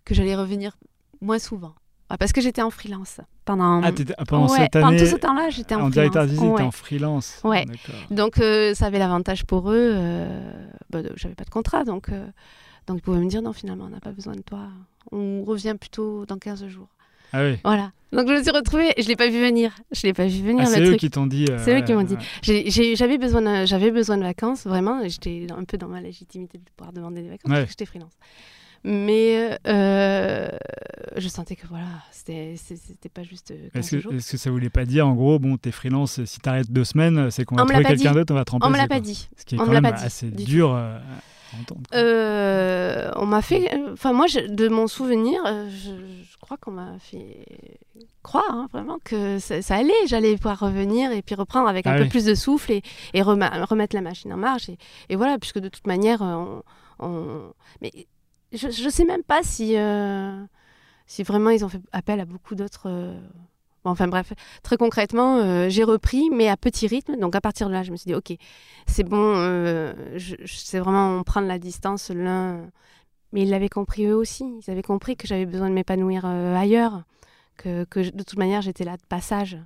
que j'allais revenir moins souvent. Ah, parce que j'étais en freelance pendant. Ah, t'étais- pendant Ouais, cette pendant année, tout ce temps-là, j'étais en, en freelance. artistique, Ouais. en freelance. Ouais. Donc euh, ça avait l'avantage pour eux, euh, bah, j'avais pas de contrat, donc, euh, donc ils pouvaient me dire non finalement on n'a pas besoin de toi, on revient plutôt dans 15 jours. Ah oui. Voilà. Donc je me suis retrouvée, je l'ai pas vu venir, je l'ai pas vu venir Ah, c'est eux truc. qui t'ont dit. euh, C'est eux qui m'ont dit. J'avais besoin, de, j'avais besoin de vacances, vraiment, j'étais un peu dans ma légitimité de pouvoir demander des vacances parce que j'étais freelance. Mais euh, je sentais que voilà, c'était pas juste 15 Est-ce que, jours. est-ce que ça voulait pas dire en gros, bon, t'es freelance, si t'arrêtes deux semaines, c'est qu'on va trouver quelqu'un d'autre, on va te remplacer. On me l'a pas dit. Ce qui est On quand même dit, assez du dur euh, à entendre. quoi. Euh, on m'a fait. Enfin, moi, je- de mon souvenir, euh, je, je crois qu'on m'a fait croire hein, vraiment que ça, ça allait. J'allais pouvoir revenir et puis reprendre avec un Ah peu oui. plus de souffle et, et remettre la machine en marche. Et, et voilà, puisque de toute manière, euh, on. on- Mais je ne sais même pas si, euh, si vraiment ils ont fait appel à beaucoup d'autres. euh, enfin bref, très concrètement, euh, j'ai repris, mais à petit rythme. Donc à partir de là, je me suis dit, ok, c'est bon, sais vraiment prendre la distance l'un. Mais ils l'avaient compris eux aussi. Ils avaient compris que j'avais besoin de m'épanouir ailleurs. Que, de toute manière, j'étais là de passage.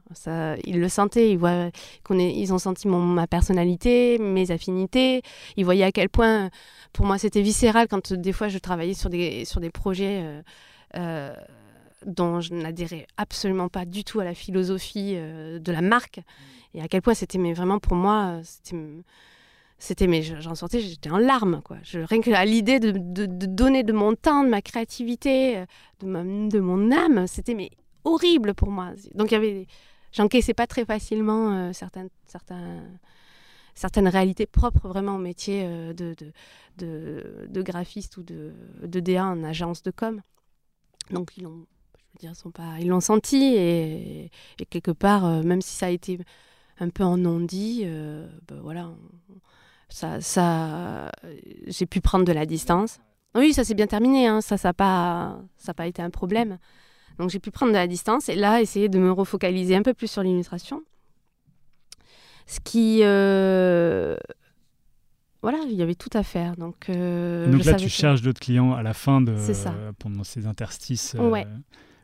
Ils le sentaient. Ils, voient qu'on est, ils ont senti ma personnalité, mes affinités. Ils voyaient à quel point, pour moi, c'était viscéral quand des fois je travaillais sur des, sur des projets euh, euh, dont je n'adhérais absolument pas du tout à la philosophie euh, de la marque. Et à quel point c'était mais vraiment pour moi, c'était c'était mais je- j'en sortais j'étais en larmes quoi rien que à l'idée de, donner de mon temps de ma créativité de, de mon âme c'était mais horrible pour moi donc il y avait j'encaissais pas très facilement euh, certaines certains certaines réalités propres vraiment au métier euh, de, de, de, graphiste ou de, de DA en agence de com donc ils l'ont je veux dire, sont pas ils l'ont senti et, quelque part euh, même si ça a été un peu en non-dit euh, ben voilà ça, ça j'ai pu prendre de la distance. Oui, ça s'est bien terminé, hein, ça, ça n'a pas, pas été un problème. Donc j'ai pu prendre de la distance et là, essayer de me refocaliser un peu plus sur l'illustration. Ce qui, euh, voilà, il y avait tout à faire. Donc, euh, Donc là, tu que- cherches d'autres clients à la fin de ça. pendant ces interstices euh, Ouais.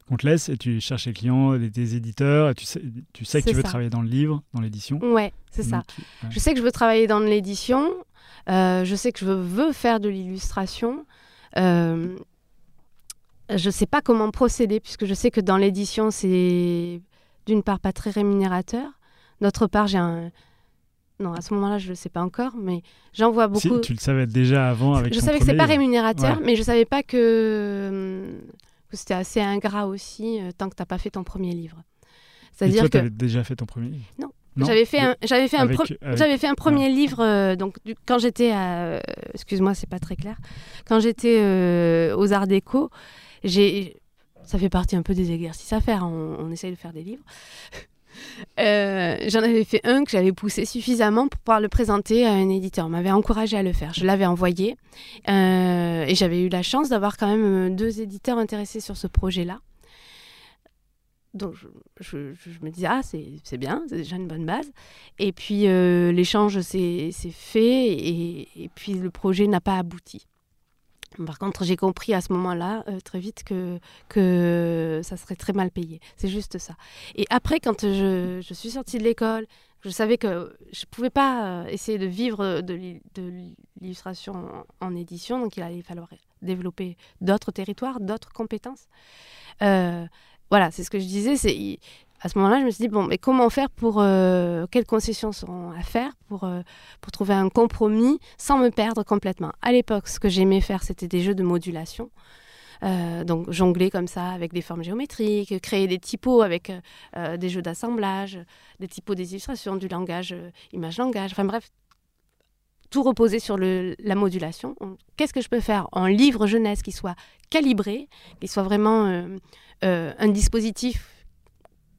qu'on te laisse et tu cherches les clients, des, éditeurs. Et tu sais, tu sais que tu veux ça. travailler dans le livre, dans l'édition. Ouais, c'est ça. Donc, tu- ouais. Je sais que je veux travailler dans l'édition. euh, je sais que je veux, veux faire de l'illustration. Euh, je sais pas comment procéder puisque je sais que dans l'édition c'est d'une part pas très rémunérateur. D'autre part j'ai un non à ce moment-là je le sais pas encore mais j'en vois Si, beaucoup. tu le savais déjà avant avec je savais que c'est premier pas rémunérateur Ouais. mais je savais pas que, que c'était assez ingrat aussi euh, tant que t'as pas fait ton premier livre. C'est-à-dire que t'avais déjà fait ton premier livre? Non. Non j'avais fait un j'avais fait un avec- pro- avec- j'avais fait un premier livre, euh, donc du- quand j'étais à, euh, excuse-moi, c'est pas très clair. Quand j'étais euh, aux Arts Déco, ça fait partie un peu des exercices à faire. On, on essaye de faire des livres. Euh, J'en avais fait un que j'avais poussé suffisamment pour pouvoir le présenter à un éditeur. On m'avait encouragé à le faire. Je l'avais envoyé euh, et j'avais eu la chance d'avoir quand même euh, deux éditeurs intéressés sur ce projet-là. Donc je, me disais, ah, c'est bien, c'est déjà une bonne base. Et puis euh, l'échange s'est fait et puis le projet n'a pas abouti. Par contre, j'ai compris à ce moment-là euh, très vite que, que ça serait très mal payé. C'est juste ça. Et après, quand je, je suis sortie de l'école, je savais que je ne pouvais pas euh, essayer de vivre de l'il- de l'illustration en, édition, donc il allait falloir développer d'autres territoires, d'autres compétences. Euh, voilà, c'est ce que je disais. À ce moment-là, je me suis dit bon, mais comment faire pour euh, quelles concessions seront à faire pour euh, pour trouver un compromis sans me perdre complètement? À l'époque, ce que j'aimais faire, c'était des jeux de modulation. Euh, donc jongler comme ça avec des formes géométriques, créer des typos avec des jeux d'assemblage, des typos des illustrations, du langage image-langage, enfin bref, tout reposer sur la modulation. On- Qu'est-ce que je peux faire en livre jeunesse qui soit calibré, qui soit vraiment un dispositif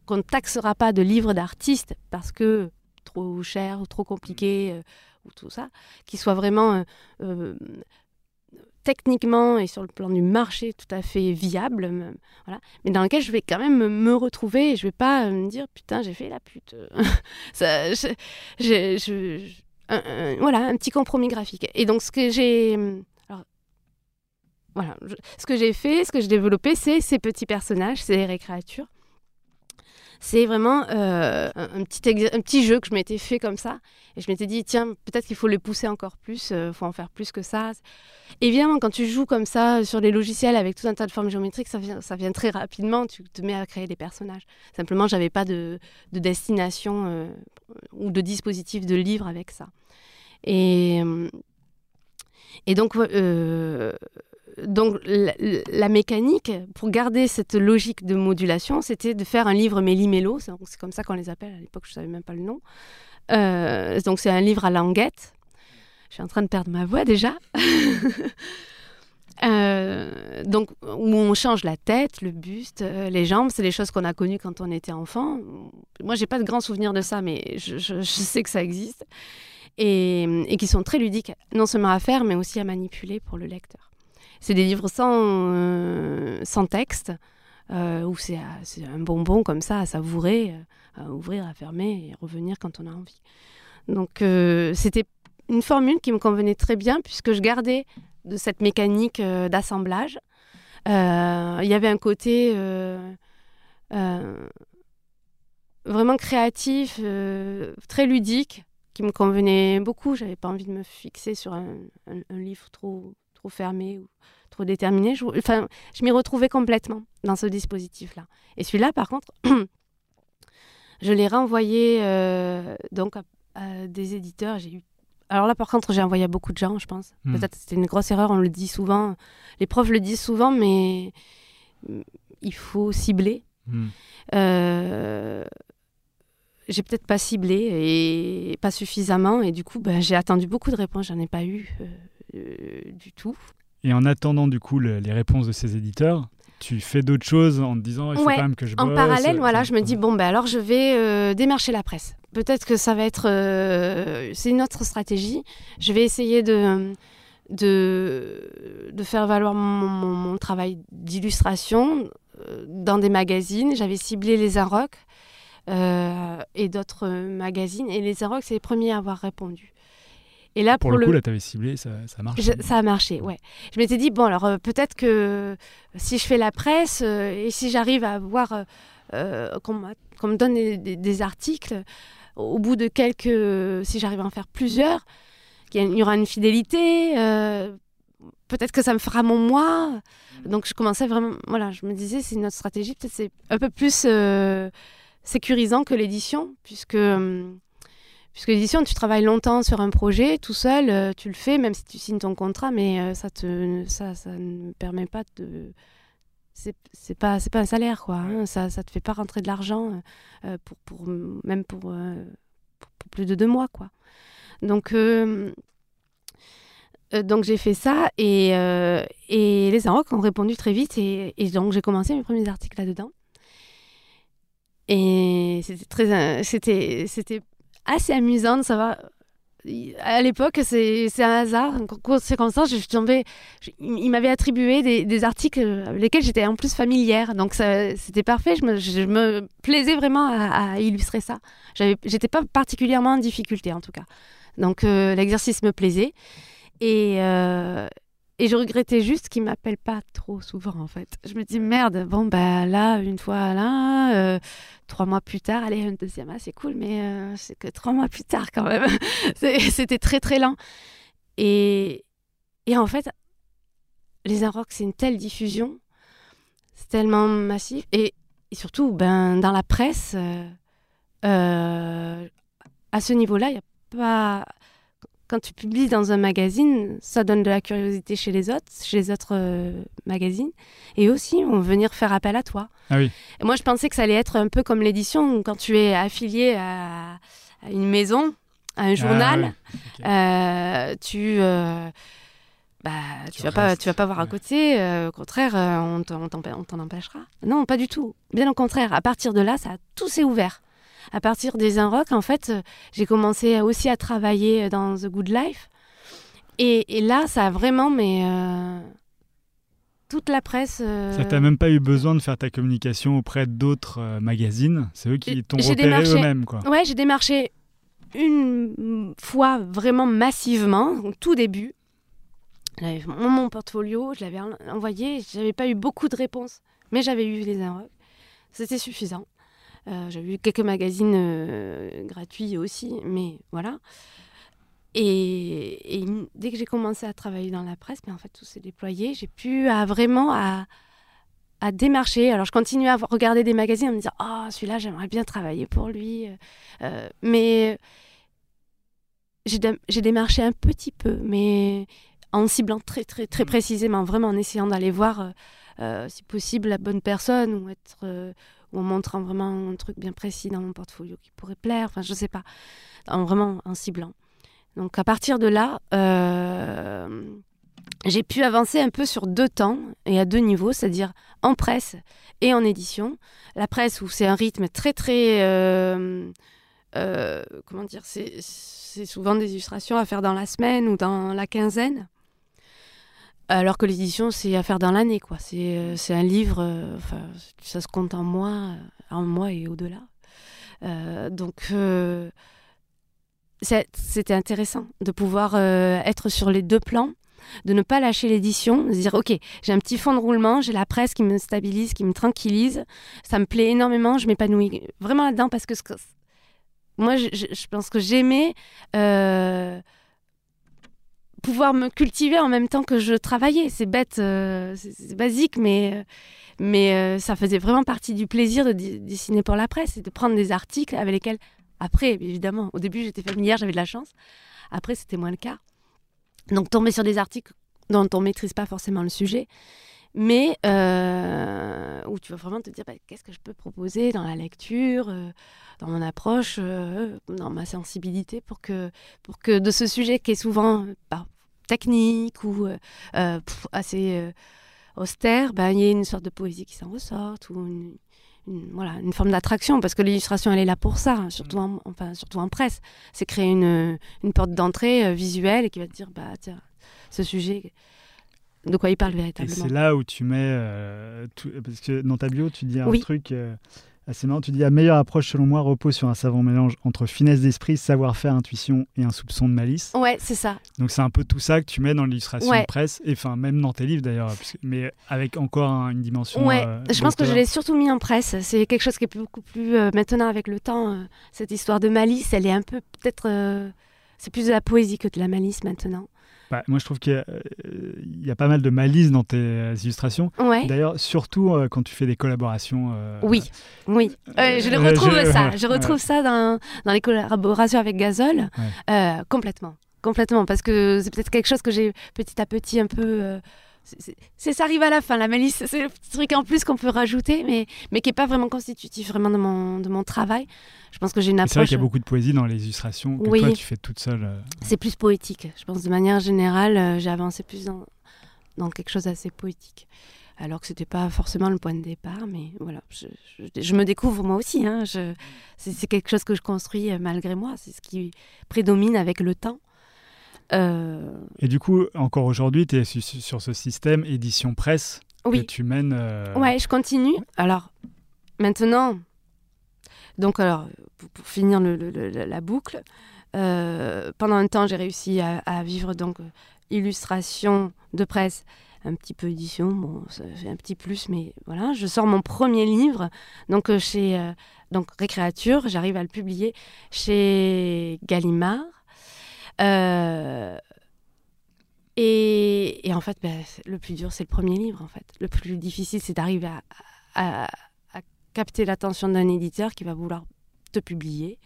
qu'on ne taxera pas de livre d'artiste parce que trop cher ou trop compliqué euh, ou tout ça, qui soit vraiment euh, euh, techniquement et sur le plan du marché tout à fait viable, me- voilà, mais dans lequel je vais quand même me- retrouver et je vais pas me dire putain j'ai fait la pute. Ça, je- je- je- je- un- un- voilà, un petit compromis graphique. Et donc ce que j'ai voilà, ce que j'ai fait, ce que j'ai développé, c'est ces petits personnages, ces récréatures. C'est vraiment euh, un, petit un petit jeu que je m'étais fait comme ça. Et je m'étais dit, tiens, peut-être qu'il faut les pousser encore plus, il faut en faire plus que ça. Évidemment, quand tu joues comme ça sur les logiciels avec tout un tas de formes géométriques, ça vient, ça vient très rapidement. Tu te mets à créer des personnages. Simplement, j'avais pas de, de destination euh, ou de dispositif de livre avec ça. Et, euh, et donc, euh, donc la, mécanique, pour garder cette logique de modulation, c'était de faire un livre méli-mélo. C'est comme ça qu'on les appelle. À l'époque, je savais même pas le nom. Euh, donc, c'est un livre à languette. Je suis en train de perdre ma voix déjà. Euh, donc, où on change la tête, le buste, euh, les jambes, c'est des choses qu'on a connues quand on était enfant. Moi, j'ai pas de grands souvenirs de ça, mais je, sais que ça existe. Et qui sont très ludiques, non seulement à faire, mais aussi à manipuler pour le lecteur. C'est des livres sans, euh, sans texte, euh, où c'est à- c'est un bonbon comme ça à savourer, euh, à ouvrir, à fermer et revenir quand on a envie. Donc, euh, c'était une formule qui me convenait très bien, puisque je gardais de cette mécanique euh, d'assemblage. Euh, Il y avait un côté euh, euh, vraiment créatif, euh, très ludique, qui me convenait beaucoup. J'avais pas envie de me fixer sur un livre trop, trop fermé ou trop déterminé. Je, enfin, je m'y retrouvais complètement dans ce dispositif-là. Et celui-là, par contre, je l'ai renvoyé euh, donc à, à des éditeurs. J'ai eu alors là, par contre, j'ai envoyé à beaucoup de gens, je pense. Hmm. Peut-être que c'était une grosse erreur, on le dit souvent. Les profs le disent souvent, mais il faut cibler. Hmm. Euh, j'ai peut-être pas ciblé et pas suffisamment, et du coup, ben, j'ai attendu beaucoup de réponses, j'en ai pas eu euh, du tout. Et en attendant du coup le- les réponses de ces éditeurs, tu fais d'autres choses en te disant il faut Ouais, quand même que je En bosse, parallèle, euh, voilà, je me dis bon ben alors je vais euh, démarcher la presse. Peut-être que ça va être, euh, c'est une autre stratégie. Je vais essayer de de, de faire valoir mon, mon- mon travail d'illustration euh, dans des magazines. J'avais ciblé les Arocs euh, et d'autres magazines. Et les Arocs, c'est les premiers à avoir répondu. Et là, pour, pour, le coup, le, là, tu avais ciblé, ça, ça marche. je- ça a marché, ouais. Je m'étais dit, bon, alors euh, peut-être que si je fais la presse euh, et si j'arrive à voir euh, euh, qu'on me donne des, des- des articles, au bout de quelques. Si j'arrive à en faire plusieurs, qu'il y, a- il y aura une fidélité, euh, peut-être que ça me fera mon moi. Donc je commençais vraiment. Voilà, je me disais, c'est notre stratégie, peut-être c'est un peu plus euh, sécurisant que l'édition, puisque. Puisque l'édition, tu travailles longtemps sur un projet, tout seul, euh, tu le fais, même si tu signes ton contrat, mais euh, ça, te, ça, ça ne permet pas de. C'est c'est pas, c'est pas un salaire, quoi. hein. Ça, ça te fait pas rentrer de l'argent, euh, pour, pour, même pour, pour, pour plus de deux mois, quoi. Donc, donc j'ai fait ça et, et les Arocs ont répondu très vite et, et donc j'ai commencé mes premiers articles là-dedans. Et c'était très, c'était, c'était assez amusant de savoir. À l'époque, c'est, un hasard, de circonstances. Je suis tombée. je- il m'avait attribué des, des articles avec lesquels j'étais en plus familière. Donc c'était parfait. Je me, je me plaisais vraiment à, illustrer ça. J'étais pas particulièrement en difficulté en tout cas. Donc euh, l'exercice me plaisait. Et, euh, et je regrettais juste qu'il m'appelle pas trop souvent en fait. Je me dis merde, bon bah là, une fois là, euh, trois mois plus tard, allez, un deuxième, ah, c'est cool, mais euh, c'est que trois mois plus tard quand même. C'était très très lent. Et, et en fait, les Inrocks, c'est une telle diffusion, c'est tellement massif. Et, et surtout, ben, dans la presse, euh, à ce niveau-là, il n'y a pas. Quand tu publies dans un magazine, ça donne de la curiosité chez les autres, chez les autres euh, magazines. Et aussi, on va venir faire appel à toi. Ah oui. Et moi, je pensais que ça allait être un peu comme l'édition, quand tu es affilié à, à une maison, à un journal, Ah, ok. euh, tu, euh, bah, tu, Tu vas pas, tu vas pas voir à côté. euh, au contraire, on t'en empêchera. Non, pas du tout. Bien au contraire. À partir de là, ça tout s'est ouvert. À partir des Inrocks, en fait, euh, j'ai commencé aussi à travailler dans The Good Life. Et, et là, ça a vraiment, mais euh, toute la presse. euh, Ça t'a même pas eu besoin de faire ta communication auprès d'autres euh, magazines. C'est eux qui t'ont repéré eux-mêmes, quoi. Ouais, j'ai démarché une fois vraiment massivement, au tout début. J'avais mon, mon portfolio, je l'avais en- envoyé, j'avais pas eu beaucoup de réponses, mais j'avais eu les Inrocks. C'était suffisant. Euh, j'avais eu quelques magazines euh, gratuits aussi, mais voilà. Et, dès que j'ai commencé à travailler dans la presse, mais en fait tout s'est déployé. J'ai pu vraiment à, démarcher. Alors je continuais à regarder des magazines, à me dire ah celui-là j'aimerais bien travailler pour lui. Euh, mais j'ai dé- j'ai démarché un petit peu, mais en ciblant très très très précisément, vraiment en essayant d'aller voir si possible la bonne personne ou être ou en montrant vraiment un truc bien précis dans mon portfolio qui pourrait plaire. Enfin je sais pas, en, vraiment en ciblant. Donc à partir de là, euh, j'ai pu avancer un peu sur deux temps et à deux niveaux, c'est-à-dire en presse et en édition. La presse où c'est un rythme très très euh, euh, comment dire, c'est souvent des illustrations à faire dans la semaine ou dans la quinzaine. Alors que l'édition, c'est à faire dans l'année, quoi. C'est euh, un livre, euh, ça se compte en mois, euh, en mois et au-delà. Donc, c'était intéressant de pouvoir être sur les deux plans, de ne pas lâcher l'édition, de se dire, OK, j'ai un petit fond de roulement, j'ai la presse qui me stabilise, qui me tranquillise, ça me plaît énormément, je m'épanouis vraiment là-dedans parce que moi, je, pense que j'aimais pouvoir me cultiver en même temps que je travaillais. C'est bête, euh, c'est basique, mais, euh, mais euh, ça faisait vraiment partie du plaisir de dessiner pour la presse et de prendre des articles avec lesquels, après, évidemment, au début j'étais familière, j'avais de la chance. Après, c'était moins le cas. Donc, tomber sur des articles dont on maîtrise pas forcément le sujet, mais euh, où tu vas vraiment te dire bah, qu'est-ce que je peux proposer dans la lecture, euh, dans mon approche, euh, dans ma sensibilité, pour que, pour que de ce sujet qui est souvent bah, technique ou pff, assez austère, ben, il y ait une sorte de poésie qui s'en ressorte ou une, une- voilà, une forme d'attraction, parce que l'illustration, elle est là pour ça, hein, surtout, en, enfin, surtout en presse. C'est créer une, une porte d'entrée euh, visuelle qui va te dire, bah, tiens, ce sujet, de quoi il parle Et véritablement. c'est là où tu mets. euh, tout- Parce que dans ta bio, tu dis un Oui. truc. euh, c'est marrant, tu dis la meilleure approche selon moi repose sur un savant mélange entre finesse d'esprit, savoir-faire, intuition et un soupçon de malice. Ouais, c'est ça. Donc c'est un peu tout ça que tu mets dans l'illustration Ouais. de presse, et enfin même dans tes livres d'ailleurs, mais avec encore un- une dimension. Ouais, euh, je pense que je l'ai surtout mis en presse. C'est quelque chose qui est beaucoup plus maintenant avec le temps. cette histoire de malice, elle est un peu peut-être. c'est plus de la poésie que de la malice maintenant. Bah, moi je trouve qu'il y, a, euh, y a pas mal de malice dans tes euh, illustrations. Ouais. D'ailleurs, surtout euh, quand tu fais des collaborations. euh, Oui, oui. Euh, je le retrouve je- ça. Je retrouve ça dans, dans les collaborations avec Gazole. Euh, complètement. Complètement. Parce que c'est peut-être quelque chose que j'ai petit à petit un peu. Euh, c'est- ça arrive à la fin, la malice. C'est le petit truc en plus qu'on peut rajouter, mais, mais qui n'est pas vraiment constitutif vraiment de mon, de mon travail. Je pense que j'ai une Et C'est vrai approche. qu'il y a beaucoup de poésie dans les illustrations que Oui. toi tu fais toute seule. euh. C'est plus poétique. Je pense de manière générale, euh, j'ai avancé plus dans, dans quelque chose d'assez poétique. Alors que c'était pas forcément le point de départ, mais voilà, je, je- je me découvre moi aussi. hein. Je- c'est quelque chose que je construis euh, malgré moi. C'est ce qui prédomine avec le temps. Euh, Et du coup, encore aujourd'hui, tu es su- su- sur ce système édition presse que oui, tu mènes. euh, ouais, je continue. Alors maintenant, donc alors pour, pour finir le- le- le- la boucle, euh, pendant un temps j'ai réussi à, à vivre donc illustration de presse, un petit peu édition, bon ça fait un petit plus, mais voilà, je sors mon premier livre donc chez euh, donc Récréature, j'arrive à le publier chez Gallimard. Euh, et, en fait, c'est- le plus dur, c'est le premier livre, en fait. Le plus difficile, c'est d'arriver à, capter l'attention d'un éditeur qui va vouloir te publier.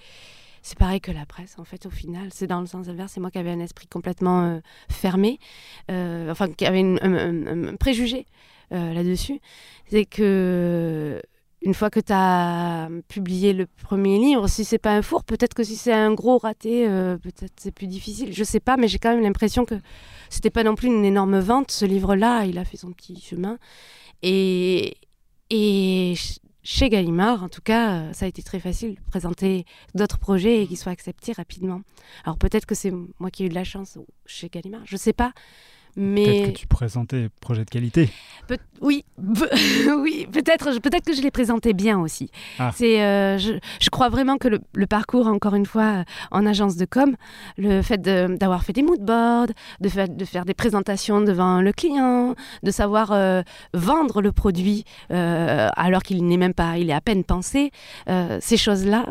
C'est pareil que la presse, en fait, au final. C'est dans le sens inverse. C'est moi qui avais un esprit complètement euh, fermé, euh, enfin, qui avait un, un- préjugé là-dessus. C'est que une fois que tu as publié le premier livre, si c'est pas un four, peut-être que si c'est un gros raté, euh, peut-être c'est plus difficile. Je sais pas, mais j'ai quand même l'impression que c'était pas non plus une énorme vente. Ce livre-là, il a fait son petit chemin. Et, et ch- chez Gallimard, en tout cas, euh, ça a été très facile de présenter d'autres projets et qu'ils soient acceptés rapidement. Alors peut-être que c'est moi qui ai eu de la chance chez Gallimard, je sais pas. Peut-être que tu présentais projet de qualité. Peut- oui, oui, peut-être, peut-être que je l'ai présenté bien aussi. Ah. C'est, euh, je, je crois vraiment que le, le parcours, encore une fois, euh, en agence de com, le fait de- d'avoir fait des mood boards, de, faire- de faire des présentations devant le client, de savoir euh, vendre le produit euh, alors qu'il n'est même pas, il est à peine pensé, ces choses-là,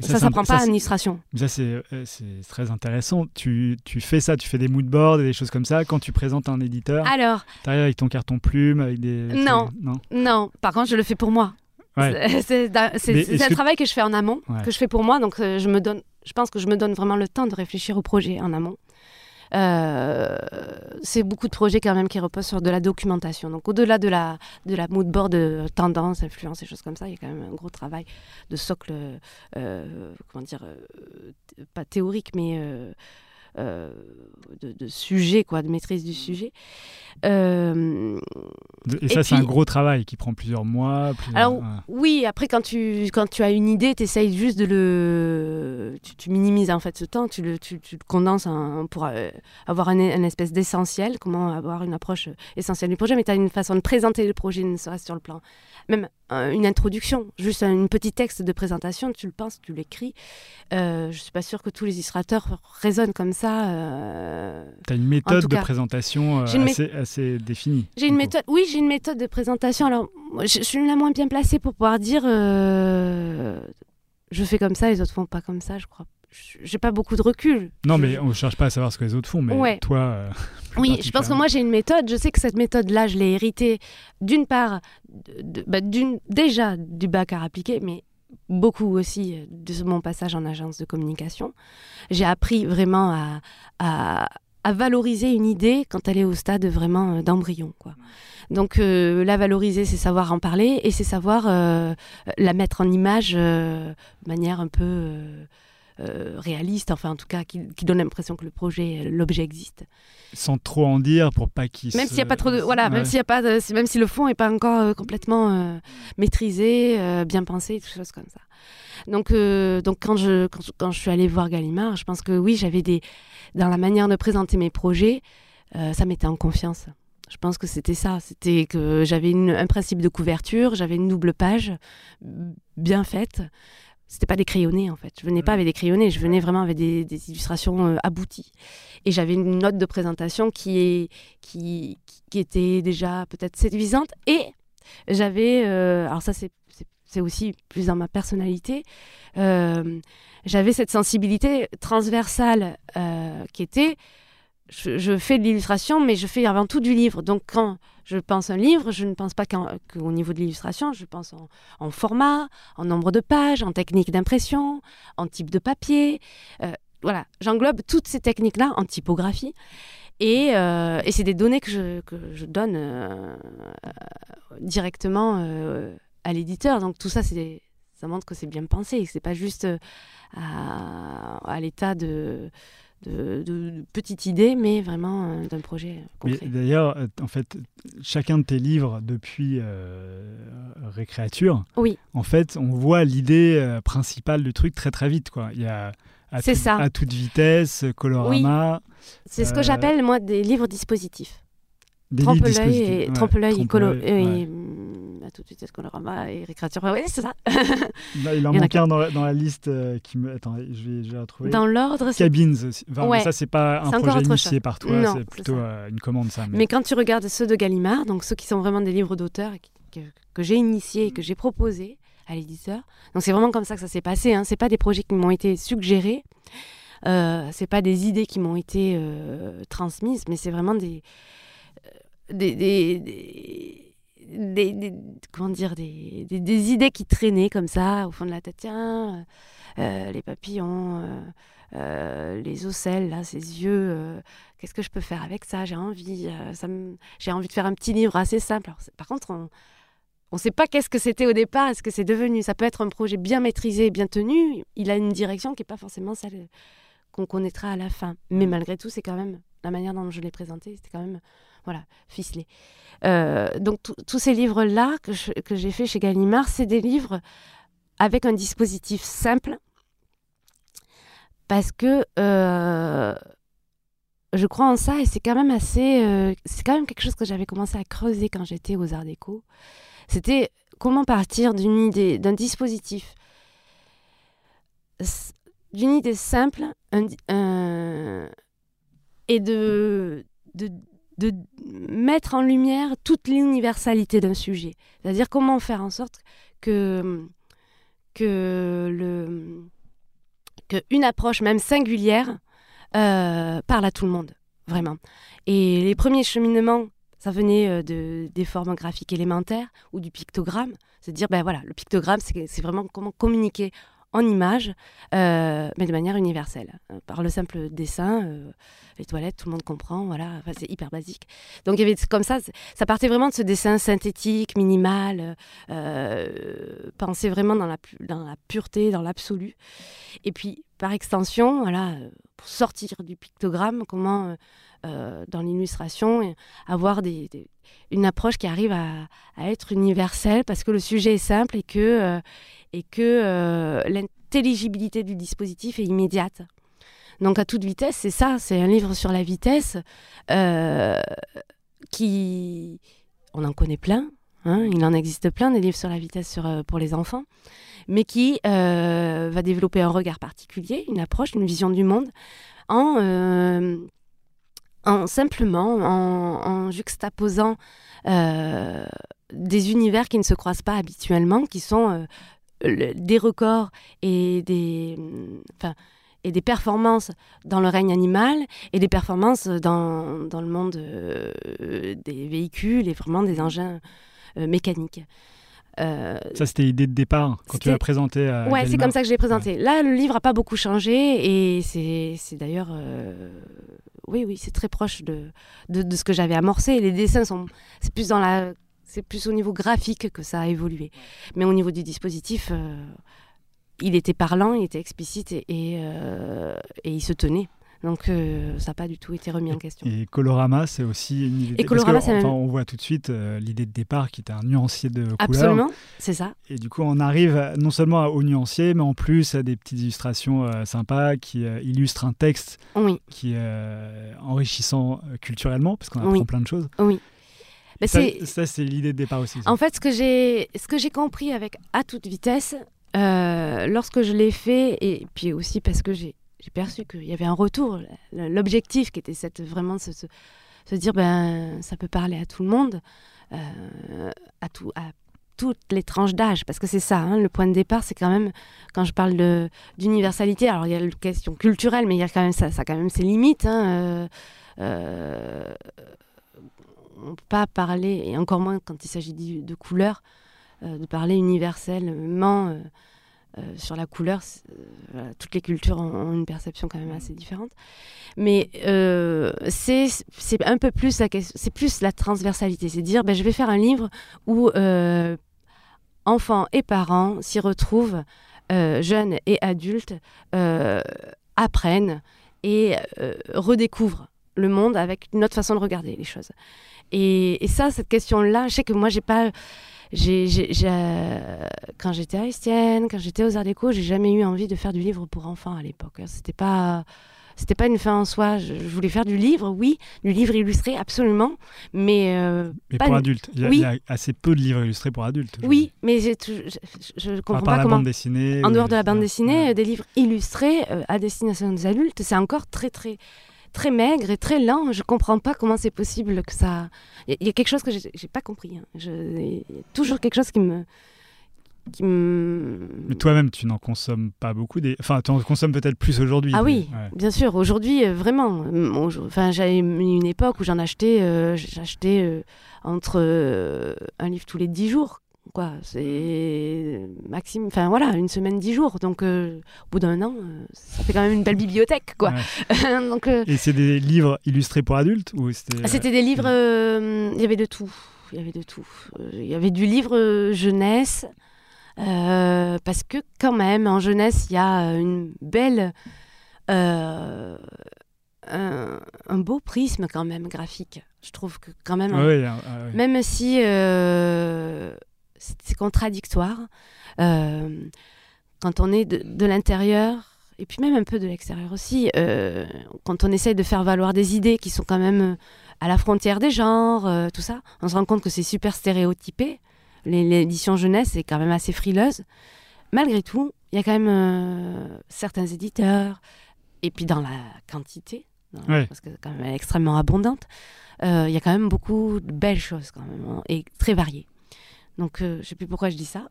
Mais ça, c'est s'apprend int- pas l'administration. Ça, c'est euh, c'est très intéressant. Tu, tu fais ça, tu fais des mood boards et des choses comme ça. Quand tu présentes un éditeur, Alors, tu arrives avec ton carton plume, avec des. Non. Non. non, par contre, je le fais pour moi. Ouais. C'est- un que- travail que je fais en amont, Ouais. que je fais pour moi. Donc, euh, je me donne, je pense que je me donne vraiment le temps de réfléchir au projet en amont. Euh, c'est beaucoup de projets quand même qui reposent sur de la documentation. Donc, au-delà de la, de la mood board de tendance, influence et choses comme ça, il y a quand même un gros travail de socle, euh, comment dire, euh, pas théorique, mais euh, de, de sujet, quoi, de maîtrise du sujet. Euh, Et ça, c'est un gros travail qui prend plusieurs mois. plusieurs- Alors. Oui, après, quand tu, quand tu as une idée, tu essayes juste de le. Tu, tu minimises en fait ce temps, tu le, tu, tu le condenses en- pour euh, avoir un, un espèce d'essentiel, comment avoir une approche essentielle du projet, mais tu as une façon de présenter le projet, ne serait-ce sur le plan. Même une introduction, juste un petit texte de présentation, tu le penses, tu l'écris. Euh, je suis pas sûre que tous les illustrateurs raisonnent comme ça. euh, Tu as une méthode de cas, présentation euh, mé- assez, assez définie. J'ai une coup. méthode, oui, j'ai une méthode de présentation. Alors, moi, je, je suis la moins bien placée pour pouvoir dire euh, je fais comme ça, les autres font pas comme ça, je crois. Je- J'ai pas beaucoup de recul. Non, mais on ne cherche pas à savoir ce que les autres font, mais Ouais. toi. euh, Oui, je pense que moi j'ai une méthode. Je sais que cette méthode-là, je l'ai héritée d'une part, de- bah, déjà du bac à appliquer, mais beaucoup aussi euh, de mon passage en agence de communication. J'ai appris vraiment à, à, à valoriser une idée quand elle est au stade vraiment euh, d'embryon. Quoi. Donc euh, la valoriser, c'est savoir en parler et c'est savoir euh, la mettre en image de manière un peu euh, euh, réaliste, enfin en tout cas qui, qui donne l'impression que le projet, l'objet existe. Sans trop en dire pour pas qu'ils. Même s'il n'y a pas trop de voilà, même s'il y a pas de- même si le fond est pas encore euh, complètement euh, maîtrisé, euh, bien pensé, des choses comme ça. Donc euh, donc quand je quand, quand je suis allée voir Gallimard, je pense que oui, j'avais des dans la manière de présenter mes projets, euh, ça mettait en confiance. Je pense que c'était ça. C'était que j'avais un principe de couverture, j'avais une double page bien faite. C'était pas des crayonnés en fait. Je venais pas avec des crayonnés, je venais vraiment avec des, illustrations euh, abouties. Et j'avais une note de présentation qui, est, qui, qui était déjà peut-être séduisante. Et j'avais, euh, alors ça c'est aussi plus dans ma personnalité, euh, j'avais cette sensibilité transversale qui était je, fais de l'illustration, mais je fais avant tout du livre. Donc quand je pense un livre, je ne pense pas qu'au niveau de l'illustration, je pense en, format, en nombre de pages, en technique d'impression, en type de papier. Euh, voilà, j'englobe toutes ces techniques-là en typographie. Et, euh, c'est des données que je, donne euh, directement à l'éditeur. Donc tout ça, ça montre que c'est bien pensé, que c'est pas juste à l'état de de, petites idées, mais vraiment euh, d'un projet concret. D'ailleurs, euh, en fait, chacun de tes livres depuis euh, Récréature, oui. en fait, on voit l'idée principale du truc très très vite. Quoi. Il y a à, ça. à toute vitesse, colorama. C'est ce que j'appelle moi des livres dispositifs. Trempe l'œil et, l'œil et, tout de suite Colorama et Récréature. Oui, c'est ça. il en manque un dans la, dans la liste euh, qui me. Attends, je vais, je vais la trouver. Dans l'ordre. Cabines. Enfin, Ça, c'est pas un projet initié par toi, c'est plutôt euh, une commande, ça. Mais... quand tu regardes ceux de Gallimard, donc ceux qui sont vraiment des livres d'auteur que, que j'ai initiés et que j'ai proposés à l'éditeur, donc c'est vraiment comme ça que ça s'est passé. Hein. C'est pas des projets qui m'ont été suggérés. Euh, c'est pas des idées qui m'ont été euh, transmises, mais c'est vraiment des, des, des des, comment dire, des, des, idées qui traînaient comme ça au fond de la tête. Tiens, euh, les papillons, euh, euh, les ocelles, là, ces yeux, qu'est-ce que je peux faire avec ça? J'ai envie, ça j'ai envie de faire un petit livre assez simple. par contre, on ne sait pas qu'est-ce que c'était au départ est ce que c'est devenu. Ça peut être un projet bien maîtrisé, bien tenu. Il a une direction qui n'est pas forcément celle qu'on connaîtra à la fin. Mais malgré tout, c'est quand même la manière dont je l'ai présenté, c'était quand même voilà, ficelé. Euh, donc tous ces livres-là que, j'ai fait chez Gallimard, c'est des livres avec un dispositif simple parce que euh, je crois en ça et c'est quand même assez, euh, quelque chose que j'avais commencé à creuser quand j'étais aux Arts Déco. C'était comment partir d'une idée, d'un dispositif, d'une idée simple et de de mettre en lumière toute l'universalité d'un sujet. C'est-à-dire comment faire en sorte que, que, une approche même singulière euh, parle à tout le monde, vraiment. Et les premiers cheminements, ça venait euh, de, des formes graphiques élémentaires ou du pictogramme. C'est à dire, ben voilà, le pictogramme, c'est vraiment comment communiquer en images, euh, mais de manière universelle. Euh, par le simple dessin, euh, les toilettes, tout le monde comprend, voilà, c'est hyper basique. Donc il y avait comme ça, ça partait vraiment de ce dessin synthétique, minimal, pensé vraiment dans la, dans la pureté, dans l'absolu. Et puis, par extension, voilà, pour sortir du pictogramme, comment, dans l'illustration, avoir une approche qui arrive à, être universelle, parce que le sujet est simple et que et que euh, l'intelligibilité du dispositif est immédiate. Donc à toute vitesse, c'est ça, c'est un livre sur la vitesse euh, qui... On en connaît plein, hein, il en existe plein des livres sur la vitesse sur, euh, pour les enfants, mais qui va développer un regard particulier, une approche, une vision du monde, en, en simplement, en, juxtaposant des univers qui ne se croisent pas habituellement, qui sont des records et des, enfin, et des performances dans le règne animal et des performances dans, le monde euh, des véhicules et vraiment des engins euh, mécaniques. Euh, ça, c'était l'idée de départ quand tu l'as présenté à Ouais, c'est comme ça que je l'ai présenté. Là, le livre n'a pas beaucoup changé et c'est d'ailleurs. oui, oui, c'est très proche de, de, de ce que j'avais amorcé. Les dessins sont. C'est plus dans la c'est plus au niveau graphique que ça a évolué. Mais au niveau du dispositif, euh, il était parlant, il était explicite et, et, euh, il se tenait. Donc euh, ça n'a pas du tout été remis en question. Et Colorama, c'est aussi une idée. Et Colorama, que, enfin, on voit tout de suite l'idée de départ qui était un nuancier de couleurs. Absolument, c'est ça. Et du coup, on arrive non seulement au nuancier, mais en plus à des petites illustrations sympas qui illustrent un texte oui. qui est enrichissant culturellement, parce qu'on apprend plein de choses. Oui. Ça, c'est- ça, c'est l'idée de départ aussi. ça. En fait, ce que j'ai, ce que j'ai compris avec à toute vitesse, euh, lorsque je l'ai fait, et puis aussi parce que j'ai, j'ai perçu qu'il y avait un retour, l'objectif qui était cette, vraiment se, se, dire ben ça peut parler à tout le monde, euh, à tout, à toutes les tranches d'âge, parce que c'est ça, hein, le point de départ, c'est quand même quand je parle de, d'universalité. Alors il y a la question culturelle, mais il y a quand même ça, ça a quand même ses limites. hein, euh, euh, on ne peut pas parler, et encore moins quand il s'agit de, de couleur, euh, de parler universellement euh, sur la couleur. euh, toutes les cultures ont, une perception quand même assez différente. Mais euh, c'est un peu plus la plus la transversalité, c'est dire ben, je vais faire un livre où enfants et parents s'y retrouvent, jeunes et adultes, apprennent et redécouvrent le monde avec une autre façon de regarder les choses. Et, et ça, cette question-là, je sais que moi, j'ai pas. J'ai, euh, quand j'étais à Estienne, quand j'étais aux Arts Déco, j'ai jamais eu envie de faire du livre pour enfants à l'époque. hein. C'était pas. C'était pas une fin en soi. Je, je voulais faire du livre, oui, du livre illustré, absolument, mais euh, Mais pas pour adultes. Il y, a, Oui. y a assez peu de livres illustrés pour adultes. oui, mais je, je, comprends pas la comment. bande dessinée. En dehors de la bande dessinée, Ouais. euh, des livres illustrés euh, à destination des adultes, c'est encore très très très maigre et très lent. Je comprends pas comment c'est possible que ça. Il y, a- il y a quelque chose que j'ai pas compris. hein. Je- y a toujours quelque chose qui me qui me. Toi-même, tu n'en consommes pas beaucoup. Des... Enfin, tu en consommes peut-être plus aujourd'hui. Ah mais- oui, ouais. bien sûr. Aujourd'hui, euh, vraiment. Enfin, j'avais eu une époque où j'en achetais, euh, j'achetais euh, entre euh, un livre tous les dix jours. Quoi, c'est maximum. Enfin voilà, une semaine, dix jours. Donc, euh, au bout d'un an, euh, ça fait quand même une belle bibliothèque, quoi. Ouais. Donc, euh, Et c'est des livres illustrés pour adultes ou c'était ah, c'était des livres. Il y avait de tout. Il y avait de tout. Il y avait du livre jeunesse. parce que quand même, en jeunesse, il y a une belle, un, un beau prisme quand même graphique. Je trouve que quand même, Ah ah même si euh, c'est contradictoire, euh, quand on est de, de l'intérieur, et puis même un peu de l'extérieur aussi, euh, quand on essaye de faire valoir des idées qui sont quand même euh, à la frontière des genres, euh, tout ça, on se rend compte que c'est super stéréotypé. L'édition jeunesse est quand même assez frileuse. Malgré tout, il y a quand même euh, certains éditeurs, et puis dans la quantité, dans- Ouais. parce que c'est quand même extrêmement abondante, il y a quand même beaucoup de belles choses quand même, et très variées. Donc, euh, je sais plus pourquoi je dis ça.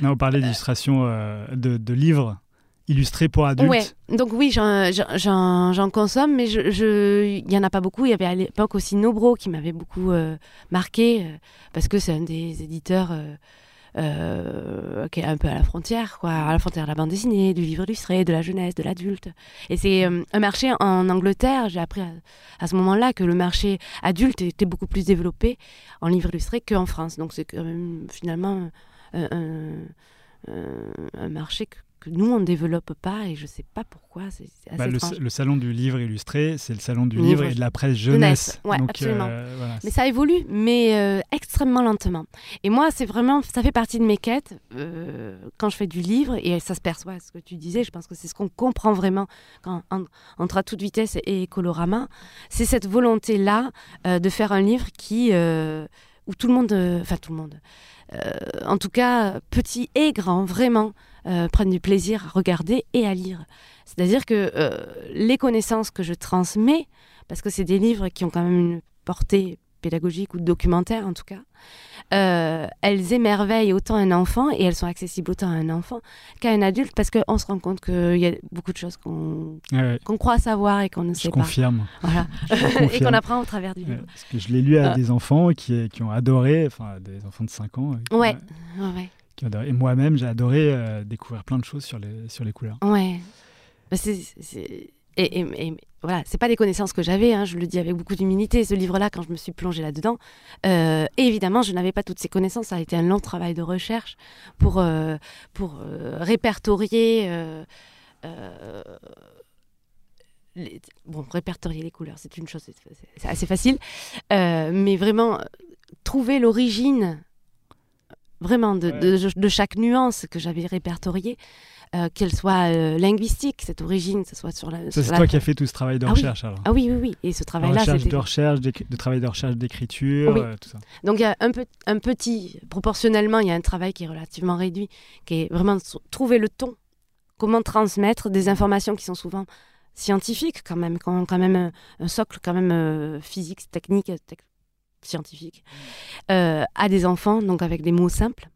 Non, on parlait d'illustration euh, de, de livres illustrés pour adultes. Ouais, donc oui, j'en- consomme, mais je- je- il n'y en a pas beaucoup. Il y avait à l'époque aussi Nobro qui m'avait beaucoup euh, marqué, euh, parce que c'est un des éditeurs euh, qui est un peu à la frontière, quoi, à la frontière de la bande dessinée, du livre illustré, de la jeunesse, de l'adulte. Et c'est euh, un marché en Angleterre, j'ai appris à, ce moment-là que le marché adulte était beaucoup plus développé en livre illustré qu'en France. Donc c'est quand même finalement un, marché que nous, on ne développe pas et je ne sais pas pourquoi. C'est Bah, le, salon du livre illustré, c'est le salon du Livre livre et de la presse jeunesse. jeunesse, ouais, Donc, absolument. euh, voilà, Mais ça évolue, mais euh, extrêmement lentement. Et moi, c'est vraiment, ça fait partie de mes quêtes euh, quand je fais du livre, et ça se perçoit, ce que tu disais, je pense que c'est ce qu'on comprend vraiment quand, en- entre à toute vitesse et Colorama, c'est cette volonté-là de faire un livre qui, où tout le monde, enfin tout le monde, en tout cas petit et grand, vraiment, euh, prennent du plaisir à regarder et à lire. C'est-à-dire que euh, les connaissances que je transmets, parce que c'est des livres qui ont quand même une portée pédagogique ou documentaire en tout cas, euh, elles émerveillent autant un enfant et elles sont accessibles autant à un enfant qu'à un adulte parce qu'on se rend compte qu'il y a beaucoup de choses qu'on Ouais, qu'on croit savoir et qu'on ne je sait pas. confirme. Voilà. Je et confirme. qu'on apprend au travers du Ouais, livre. parce que je l'ai lu à Ah. des enfants qui, qui ont adoré, enfin des enfants de 5 ans. euh, Ouais. Ouais, ouais. qui ont adoré. Et moi-même, j'ai adoré euh, découvrir plein de choses sur les, sur les couleurs. Ouais. Bah, c'est- Et, et- et- voilà, c'est pas des connaissances que j'avais, hein, je le dis avec beaucoup d'humilité. Ce livre-là, quand je me suis plongée là-dedans, euh, évidemment, je n'avais pas toutes ces connaissances. Ça a été un long travail de recherche pour, euh, pour euh, répertorier. euh, les- bon, répertorier les couleurs, c'est une chose, c'est assez facile. Mais vraiment, trouver l'origine vraiment de, de- de chaque nuance que j'avais répertoriée, euh, qu'elle soit euh, linguistique, cette origine, que ce soit sur la. Ça, c'est la- toi qui as fait tout ce travail de Ah oui. recherche alors. Ah oui, oui, oui. Et ce travail-là, recherche, de recherche, de travail de recherche d'écriture, Oui. euh, tout ça. Donc il y a un, peu, un petit, proportionnellement, il y a un travail qui est relativement réduit, qui est vraiment trouver le ton, comment transmettre des informations qui sont souvent scientifiques quand même, qui ont quand même un, un socle quand même physique, technique, tec- scientifique, euh, à des enfants, donc avec des mots simples.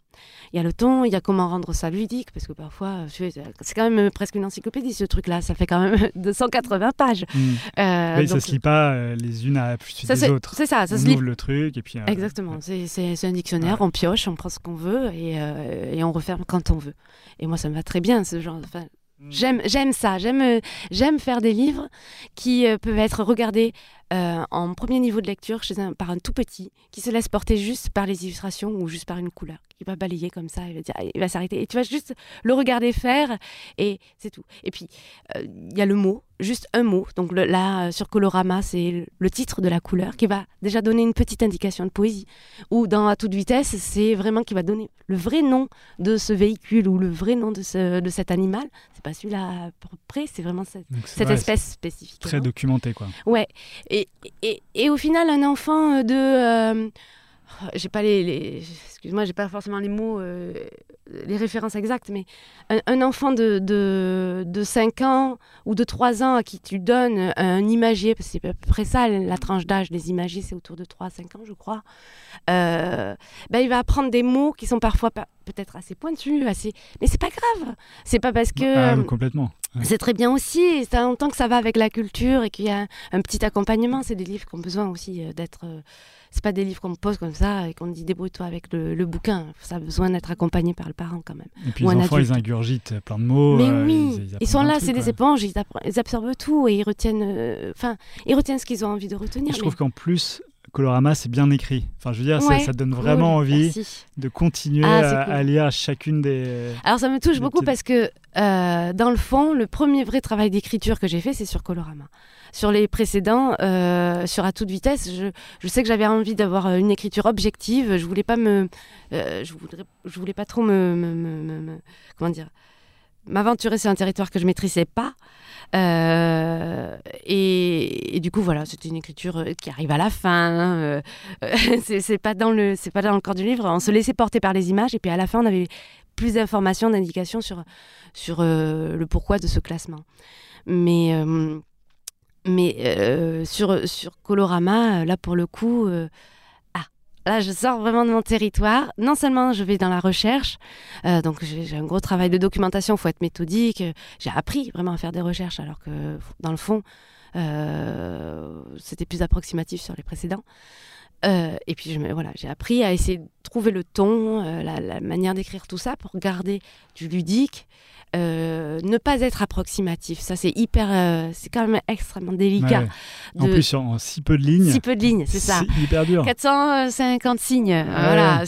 Il y a le ton, il y a comment rendre ça ludique, parce que parfois, euh, sais, c'est quand même presque une encyclopédie ce truc-là, ça fait quand même 280 pages. Hmm. Euh, Oui, ça donc- se lit pas euh, les unes à suite ça, des autres. c'est ça, ça on se lit ouvre le truc et puis. euh, Exactement, c'est- un dictionnaire, Ouais. on pioche, on prend ce qu'on veut et, euh, et on referme quand on veut. Et moi, ça me va très bien, ce genre. enfin, Mm. J'aime, j'aime ça, j'aime, euh, j'aime faire des livres qui euh, peuvent être regardés euh, en premier niveau de lecture chez un, par un tout petit, qui se laisse porter juste par les illustrations ou juste par une couleur, qui va balayer comme ça, il va, dire, il va s'arrêter. Et tu vas juste le regarder faire et c'est tout. Et puis, euh, il y a le mot, juste un mot. Donc le- là, euh, sur Colorama, c'est le- titre de la couleur qui va déjà donner une petite indication de poésie. Ou dans À toute vitesse, c'est vraiment qui va donner le vrai nom de ce véhicule ou le vrai nom de, ce, de cet animal. C'est pas celui-là près, c'est vraiment cette, espèce spécifique. Très documenté quoi. Ouais. Et, et, au final, un enfant euh, de. euh, j'ai pas les. les- Excuse-moi, j'ai pas forcément les mots, euh, les références exactes, mais un, un enfant de, de, de 5 ans ou de 3 ans à qui tu donnes un imagier, parce que c'est à peu près ça, la tranche d'âge des imagiers, c'est autour de 3 à 5 ans, je crois. euh, ben, il va apprendre des mots qui sont parfois peut-être assez pointus, assez... mais c'est pas grave. C'est pas parce que. Ah, complètement. C'est très bien aussi, ça entend que ça va avec la culture et qu'il y a un, un petit accompagnement. C'est des livres qui ont besoin aussi euh, d'être. euh, c'est pas des livres qu'on pose comme ça et qu'on dit débrouille-toi avec le, le bouquin. Ça a besoin d'être accompagné par le quand même. Et puis ou les enfants, adulte. ils ingurgitent plein de mots. Mais euh, oui, ils, sont là, c'est des éponges, ils, absorbent tout et ils retiennent. euh, ils retiennent ce qu'ils ont envie de retenir. Et je trouve qu'en plus, Colorama, c'est bien écrit. Enfin, je veux dire, ça- Ouais, ça, donne vraiment cool, envie merci. de continuer Ah, à, cool. à lire chacune des. Alors ça me touche beaucoup petites- parce que euh, dans le fond, le premier vrai travail d'écriture que j'ai fait, c'est sur Colorama. Sur les précédents, euh, sur à toute vitesse, je, sais que j'avais envie d'avoir euh, une écriture objective. Je voulais pas me, euh, je voulais pas trop me, me- me- me- me- comment dire, m'aventurer sur un territoire que je maîtrisais pas. Euh, et, du coup, voilà, c'était une écriture euh, qui arrive à la fin. hein, euh, c'est c'est pas dans le, c'est pas dans le corps du livre. On se laissait porter par les images, et puis à la fin, on avait plus d'informations, d'indications sur sur euh, le pourquoi de ce classement. Mais euh, mais euh, sur sur Colorama, euh, là pour le coup. euh, ah, Là, je sors vraiment de mon territoire. Non seulement je vais dans la recherche, donc j'ai un gros travail de documentation, il faut être méthodique. J'ai appris vraiment à faire des recherches, alors que dans le fond, c'était plus approximatif sur les précédents. Euh, et puis je me- voilà, j'ai appris à essayer de trouver le ton, euh, la, la manière d'écrire tout ça pour garder du ludique, euh, ne pas être approximatif. Ça c'est hyper, c'est quand même extrêmement délicat. Ouais. En de- plus, en si peu de lignes, si peu de lignes, c'est ça. hyper dur. 450 signes, voilà.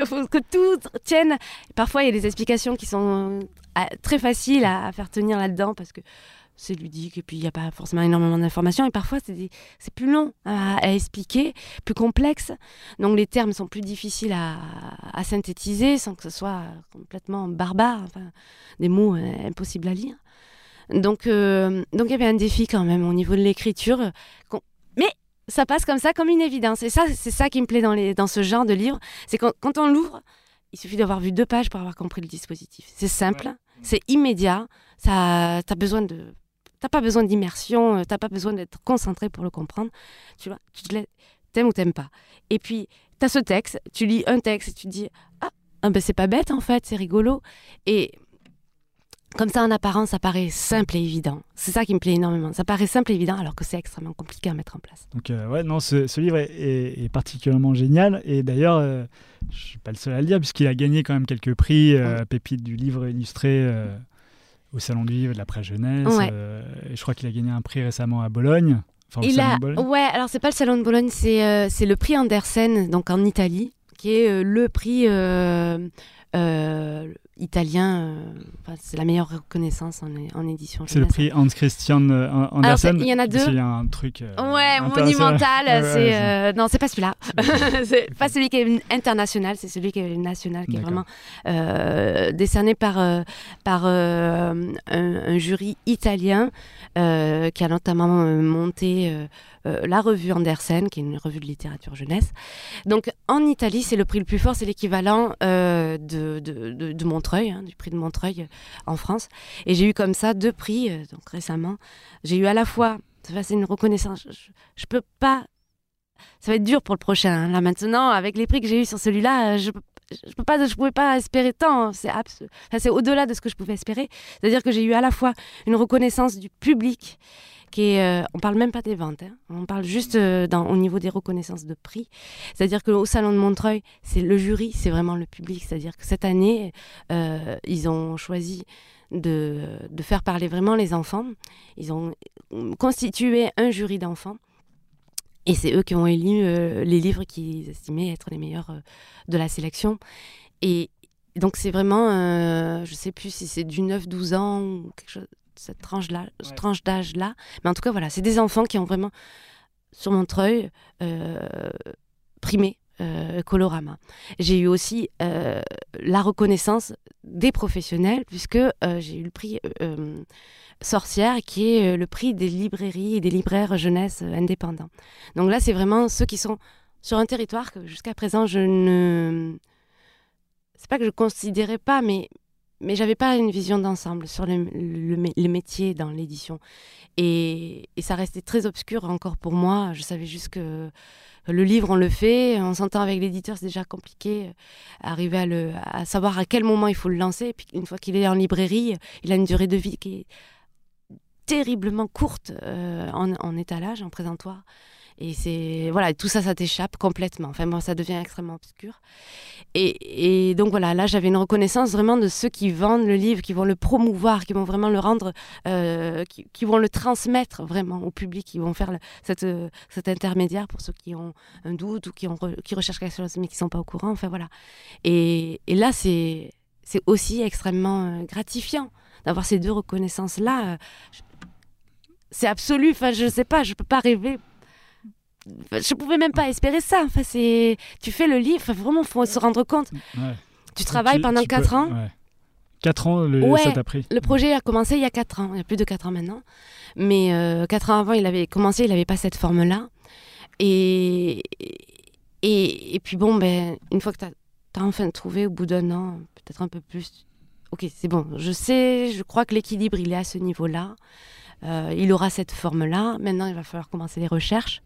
Il faut que tout tienne. Parfois, il y a des explications qui sont très faciles à, à faire tenir là-dedans parce que c'est ludique et puis il n'y a pas forcément énormément d'informations. Et parfois, c'est plus long à, à expliquer, plus complexe. Donc, les termes sont plus difficiles à, à synthétiser sans que ce soit complètement barbare. Enfin, des mots euh, impossibles à lire. Donc, euh, donc, il y avait un défi quand même au niveau de l'écriture. Mais ça passe comme ça, comme une évidence. Et ça, c'est ça qui me plaît dans, les, dans ce genre de livre. C'est quand, quand on l'ouvre, il suffit d'avoir vu deux pages pour avoir compris le dispositif. C'est simple, c'est immédiat. Ça, t'as besoin de, t'as pas besoin d'immersion, euh, t'as pas besoin d'être concentré pour le comprendre. Tu vois, tu te t'aimes ou t'aimes pas. Et puis, t'as ce texte, tu lis un texte et tu te dis ah, ah ben c'est pas bête en fait, c'est rigolo. Et comme ça, en apparence, ça paraît simple et évident. C'est ça qui me plaît énormément. Ça paraît simple et évident alors que c'est extrêmement compliqué à mettre en place. Donc, euh, ouais, non, ce, ce livre est, est- est particulièrement génial. Et d'ailleurs, euh, je suis pas le seul à le dire, puisqu'il a gagné quand même quelques prix, euh, pépite du livre illustré euh, au Salon du livre de la presse jeunesse. Ouais. euh, et je crois qu'il a gagné un prix récemment à Bologne. Enfin, Il Salon a, ouais, alors c'est pas le salon de Bologne, c'est euh, le prix Andersen, donc en Italie, qui est euh, le prix euh, euh, italien. euh, c'est la meilleure reconnaissance en, en édition. C'est le prix Hans Christian euh, Andersen. il y en a deux. Qu'il y a un truc. euh, Ouais, monumental. C'est non, c'est pas celui-là. c'est pas celui qui est international, c'est celui qui est national, qui est vraiment décerné par par un, un jury italien qui a notamment monté la revue Andersen, qui est une revue de littérature jeunesse. Donc en Italie, c'est le prix le plus fort, c'est l'équivalent euh, de, Montreuil, hein, du prix de Montreuil euh, en France. Et j'ai eu comme ça deux prix, euh, donc récemment. J'ai eu à la fois, c'est une reconnaissance, je, je- peux pas, ça va être dur pour le prochain. hein. Là maintenant, avec les prix que j'ai eu sur celui-là, euh, je je peux pas, je pouvais pas espérer tant. hein. C'est c'est au-delà de ce que je pouvais espérer. C'est-à-dire que j'ai eu à la fois une reconnaissance du public, qui est, euh, on parle même pas des ventes, hein. on parle juste euh, au niveau des reconnaissances de prix. C'est-à-dire que au salon de Montreuil, c'est le jury, c'est vraiment le public. C'est-à-dire que cette année, euh, ils ont choisi de, faire parler vraiment les enfants. Ils ont constitué un jury d'enfants. Et c'est eux qui ont élu euh, les livres qu'ils estimaient être les meilleurs de la sélection. Et donc c'est vraiment, je sais plus si c'est du 9-12 ans ou quelque chose, cette tranche-là, Ouais. tranche d'âge-là. Mais en tout cas, voilà, c'est des enfants qui ont vraiment, sur Montreuil, euh, primé euh, Colorama. J'ai eu aussi euh, la reconnaissance des professionnels, puisque euh, j'ai eu le prix Sorcière, qui est le prix des librairies et des libraires jeunesse indépendants. Donc là, c'est vraiment ceux qui sont sur un territoire que jusqu'à présent, je ne... C'est pas que je considérais pas, mais, mais j'avais pas une vision d'ensemble sur le, le, mé- le métier dans l'édition. Et, ça restait très obscur encore pour moi. Je savais juste que le livre, on le fait, on s'entend avec l'éditeur, c'est déjà compliqué. euh, Arriver à, savoir à quel moment il faut le lancer. Puis une fois qu'il est en librairie, il a une durée de vie qui est terriblement courte euh, en étalage, en présentoir. Et c'est voilà, tout ça, ça t'échappe complètement. Enfin, moi, ça devient extrêmement obscur. Et, et donc voilà, là, j'avais une reconnaissance vraiment de ceux qui vendent le livre, qui vont le promouvoir, qui vont vraiment le rendre, euh, qui, qui vont le transmettre vraiment au public, qui vont faire cette, cet intermédiaire pour ceux qui ont un doute ou qui, ont qui recherchent quelque chose mais qui sont pas au courant. Enfin voilà. Et, et là, c'est c'est aussi extrêmement euh, gratifiant d'avoir ces deux reconnaissances là. C'est absolu. Enfin, je sais pas, je peux pas rêver. Je pouvais même pas espérer ça. Enfin, c'est tu fais le livre. Enfin, vraiment, faut se rendre compte. Ouais. Tu travailles Tu- pendant tu 4 peux- ans. ouais. 4 ans, le, Ouais. ça t'a pris Le projet a commencé il y a 4 ans, il y a plus de 4 ans maintenant. Mais euh, 4 ans avant, il avait commencé, il n'avait pas cette forme-là. Et, et, et puis bon, ben, une fois que tu as, enfin trouvé, au bout d'un an, peut-être un peu plus, ok, c'est bon, je sais, je crois que l'équilibre, il est à ce niveau-là. Euh, il aura cette forme-là. Maintenant, il va falloir commencer les recherches.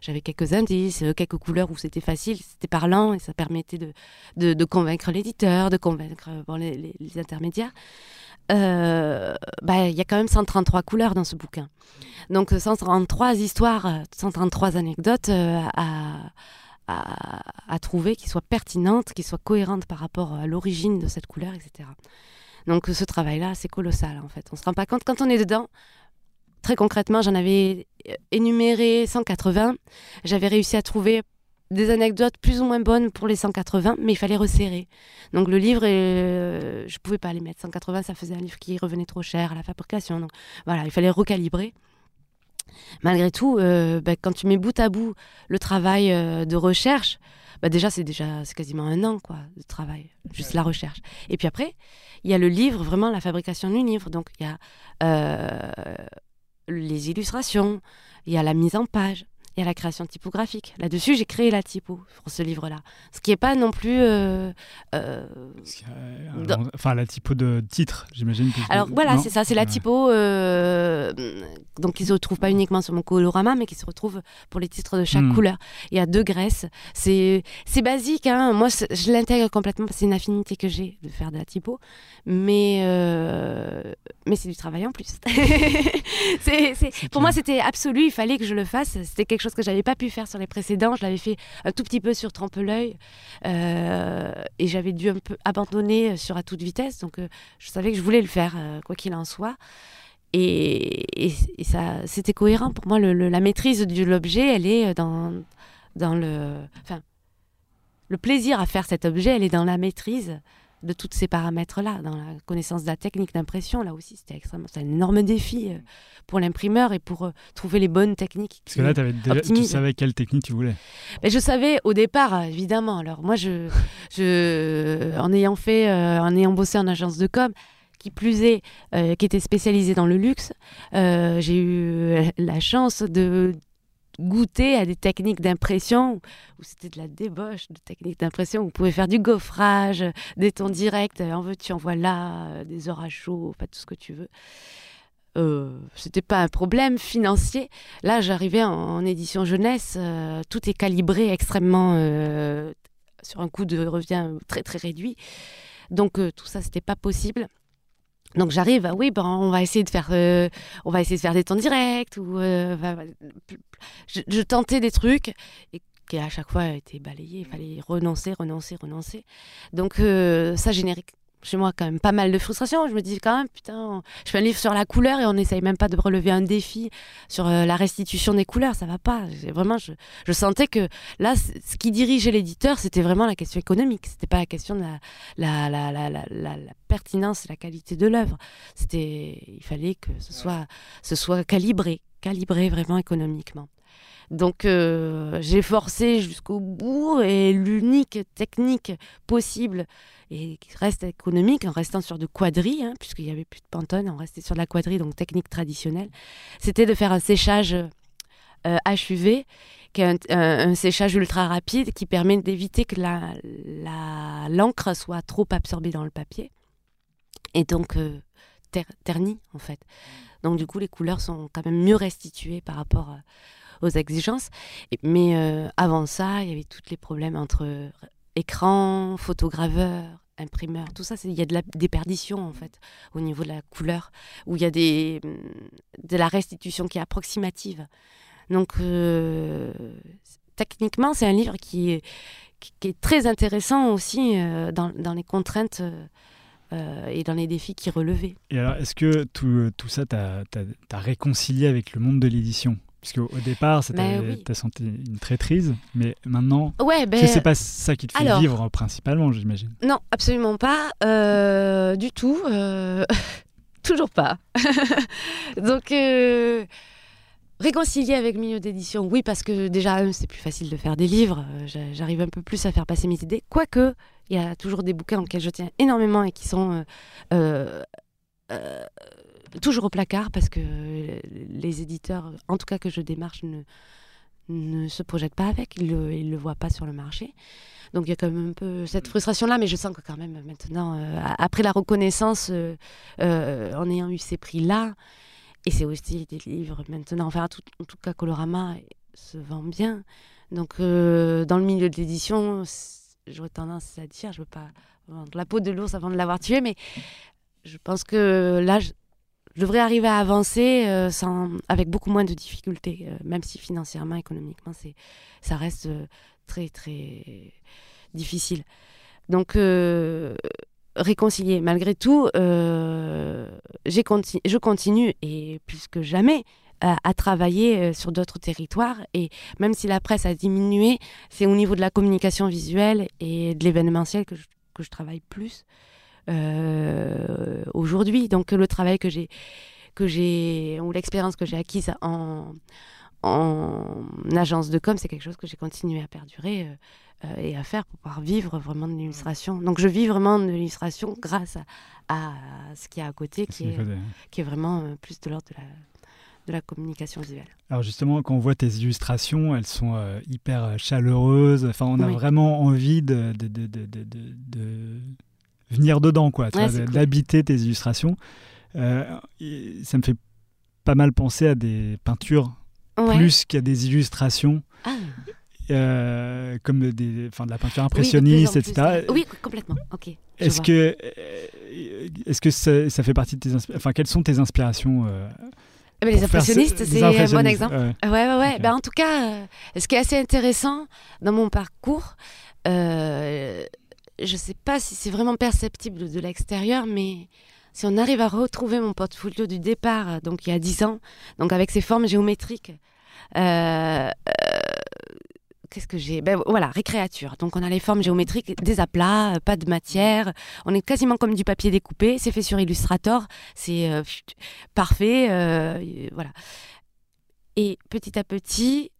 J'avais quelques indices, euh, quelques couleurs où c'était facile, c'était parlant et ça permettait de, de, convaincre l'éditeur, de convaincre euh, les, les- les intermédiaires. Euh, bah, il y a quand même 133 couleurs dans ce bouquin. Donc euh, 133 histoires, euh, 133 anecdotes à, à, à trouver qui soient pertinentes, qui soient cohérentes par rapport à l'origine de cette couleur, etc. Donc ce travail-là, c'est colossal en fait. On se rend pas compte quand on est dedans. Très concrètement, j'en avais euh, énuméré 180. J'avais réussi à trouver des anecdotes plus ou moins bonnes pour les 180, mais il fallait resserrer. Donc le livre, euh, je pouvais pas les mettre. 180, ça faisait un livre qui revenait trop cher à la fabrication. Donc voilà, il fallait recalibrer. Malgré tout, euh, bah, quand tu mets bout à bout le travail de recherche, bah, déjà c'est déjà c'est quasiment un an quoi de travail, juste la recherche. Et puis après, il y a le livre, vraiment la fabrication du livre. Donc il y a les illustrations, il y a la mise en page, il y a la création typographique. Là-dessus, j'ai créé la typo pour ce livre-là. Ce qui n'est pas non plus. euh, euh, Enfin, la typo de titre, j'imagine. Alors voilà, c'est ça, c'est la typo, euh, donc qui se retrouve pas uniquement sur mon colorama, mais qui se retrouve pour les titres de chaque Hmm. couleur. Il y a deux graisses. C'est c'est basique, hein. moi je l'intègre complètement c'est une affinité que j'ai de faire de la typo, mais euh, mais c'est du travail en plus. C'est pour moi c'était absolu, il fallait que je le fasse. C'était quelque chose que j'avais pas pu faire sur les précédents. Je l'avais fait un tout petit peu sur Trempe-l'œil euh, et j'avais dû un peu abandonner sur à toute vitesse. Donc euh, je savais que je voulais le faire, euh, quoi qu'il en soit. Et, et- ça, c'était cohérent pour moi. la maîtrise de l'objet, elle est dans, dans le. Enfin, le plaisir à faire cet objet, elle est dans la maîtrise de tous ces paramètres-là, dans la connaissance de la technique d'impression. Là aussi, c'était extrêmement, c'est un énorme défi euh, pour l'imprimeur et pour euh, trouver les bonnes techniques. Parce que là, avais déjà, tu savais quelle technique tu voulais. Mais je savais au départ, évidemment. Alors moi, je, je, en ayant fait, en ayant bossé en agence de com, qui plus est, qui était spécialisée dans le luxe, j'ai eu la chance de goûter à des techniques d'impression où c'était de la débauche de techniques d'impression. Vous pouvez faire du gaufrage, des tons directs, en veux-tu, en voilà, des orages chauds, pas tout ce que tu veux. Euh, c'était pas un problème financier. Là, j'arrivais en, édition jeunesse, euh, tout est calibré extrêmement euh, sur un coût de revient très très réduit. Donc euh, tout ça, c'était pas possible. Donc j'arrive, oui, ben, on va essayer de faire, euh, on va essayer de faire des temps directs ou euh, je, tentais des trucs et qui à chaque fois étaient balayés. Il fallait renoncer, renoncer, renoncer. Donc euh, ça générique chez moi quand même pas mal de frustration. Je me dis quand même, putain, je fais un livre sur la couleur et on n'essaye même pas de relever un défi sur euh, la restitution des couleurs. Ça va pas. Vraiment, je, je, sentais que là, ce qui dirigeait l'éditeur, c'était vraiment la question économique. C'était pas la question de la, la, la, la, la pertinence et la qualité de l'œuvre. C'était, il fallait que ce soit, ce soit calibré, calibré vraiment économiquement. Donc euh, j'ai forcé jusqu'au bout et l'unique technique possible et qui reste économique en restant sur de quadrilles, hein, puisqu'il n'y avait plus de pantone, on restait sur de la quadrille, donc technique traditionnelle, c'était de faire un séchage euh, HUV, qui est un, séchage ultra rapide qui permet d'éviter que la, l'encre soit trop absorbée dans le papier et donc euh, ternie en fait. Donc du coup les couleurs sont quand même mieux restituées par rapport euh, aux exigences. mais euh, avant ça, il y avait tous les problèmes entre écran, photograveur, imprimeur, tout ça, il y a de la déperdition en fait au niveau de la couleur, où il y a des, de la restitution qui est approximative. Donc euh, techniquement, c'est un livre qui est, très intéressant aussi euh, dans, les contraintes. et dans les défis qui relevaient. Et alors, est-ce que tout, tout ça, tu as, réconcilié avec le monde de l'édition? Parce qu'au départ, tu as senti une traîtrise, mais maintenant, ouais, ben, c'est pas ça qui te fait vivre principalement, j'imagine. Non, absolument pas, euh, du tout, euh, toujours pas. Donc, euh, réconcilier avec milieu d'édition, oui, parce que déjà, c'est plus facile de faire des livres, j'arrive un peu plus à faire passer mes idées, quoique, il y a toujours des bouquins auxquels je tiens énormément et qui sont toujours au placard parce que les éditeurs, en tout cas que je démarche, ne, ne se projettent pas avec, ils ne le, voient pas sur le marché. Donc il y a quand même un peu cette frustration-là, mais je sens que quand même maintenant, euh, après la reconnaissance, euh, euh, en ayant eu ces prix-là, et c'est aussi des livres maintenant, enfin en tout cas Colorama se vend bien. Donc dans le milieu de l'édition, j'aurais tendance à dire, je veux pas vendre la peau de l'ours avant de l'avoir tué, mais je pense que là, je devrais arriver à avancer euh, avec beaucoup moins de difficultés, euh, même si financièrement, économiquement, c'est, ça reste euh, très, très difficile. Donc, réconcilier. Malgré tout, j'ai je continue, et plus que jamais, à, travailler sur d'autres territoires. Et même si la presse a diminué, c'est au niveau de la communication visuelle et de l'événementiel que que je travaille plus. Euh, aujourd'hui. Donc le travail que j'ai, que j'ai ou l'expérience que j'ai acquise en, en agence de com, c'est quelque chose que j'ai continué à perdurer euh, euh, et à faire pour pouvoir vivre vraiment de l'illustration. Donc je vis vraiment de l'illustration grâce à, ce qu'il y a à côté, qui est, qui est vraiment plus de l'ordre de la, de la communication visuelle. Alors justement, quand on voit tes illustrations, elles sont hyper chaleureuses. Enfin, on a vraiment envie de, de, de, de venir dedans, quoi, d'habiter tes illustrations. Euh, ça me fait pas mal penser à des peintures plus qu'à des illustrations. Ah. Euh, comme des, de la peinture impressionniste, etc. Oui, complètement. Ok. Est-ce que, euh, est-ce que ça, ça, fait partie de tes Enfin, quelles sont tes inspirations eh ben, les impressionnistes, c'est un bon exemple. Ouais, ouais, ouais. Ben, en tout cas, ce qui est assez intéressant dans mon parcours, je ne sais pas si c'est vraiment perceptible de l'extérieur, mais si on arrive à retrouver mon portfolio du départ, donc il y a 10 ans, donc avec ses formes géométriques, euh, euh, qu'est-ce que j'ai? Ben, Voilà, récréature. Donc on a les formes géométriques, des aplats, euh, pas de matière. On est quasiment comme du papier découpé. C'est fait sur Illustrator. C'est parfait. voilà. Et petit à petit,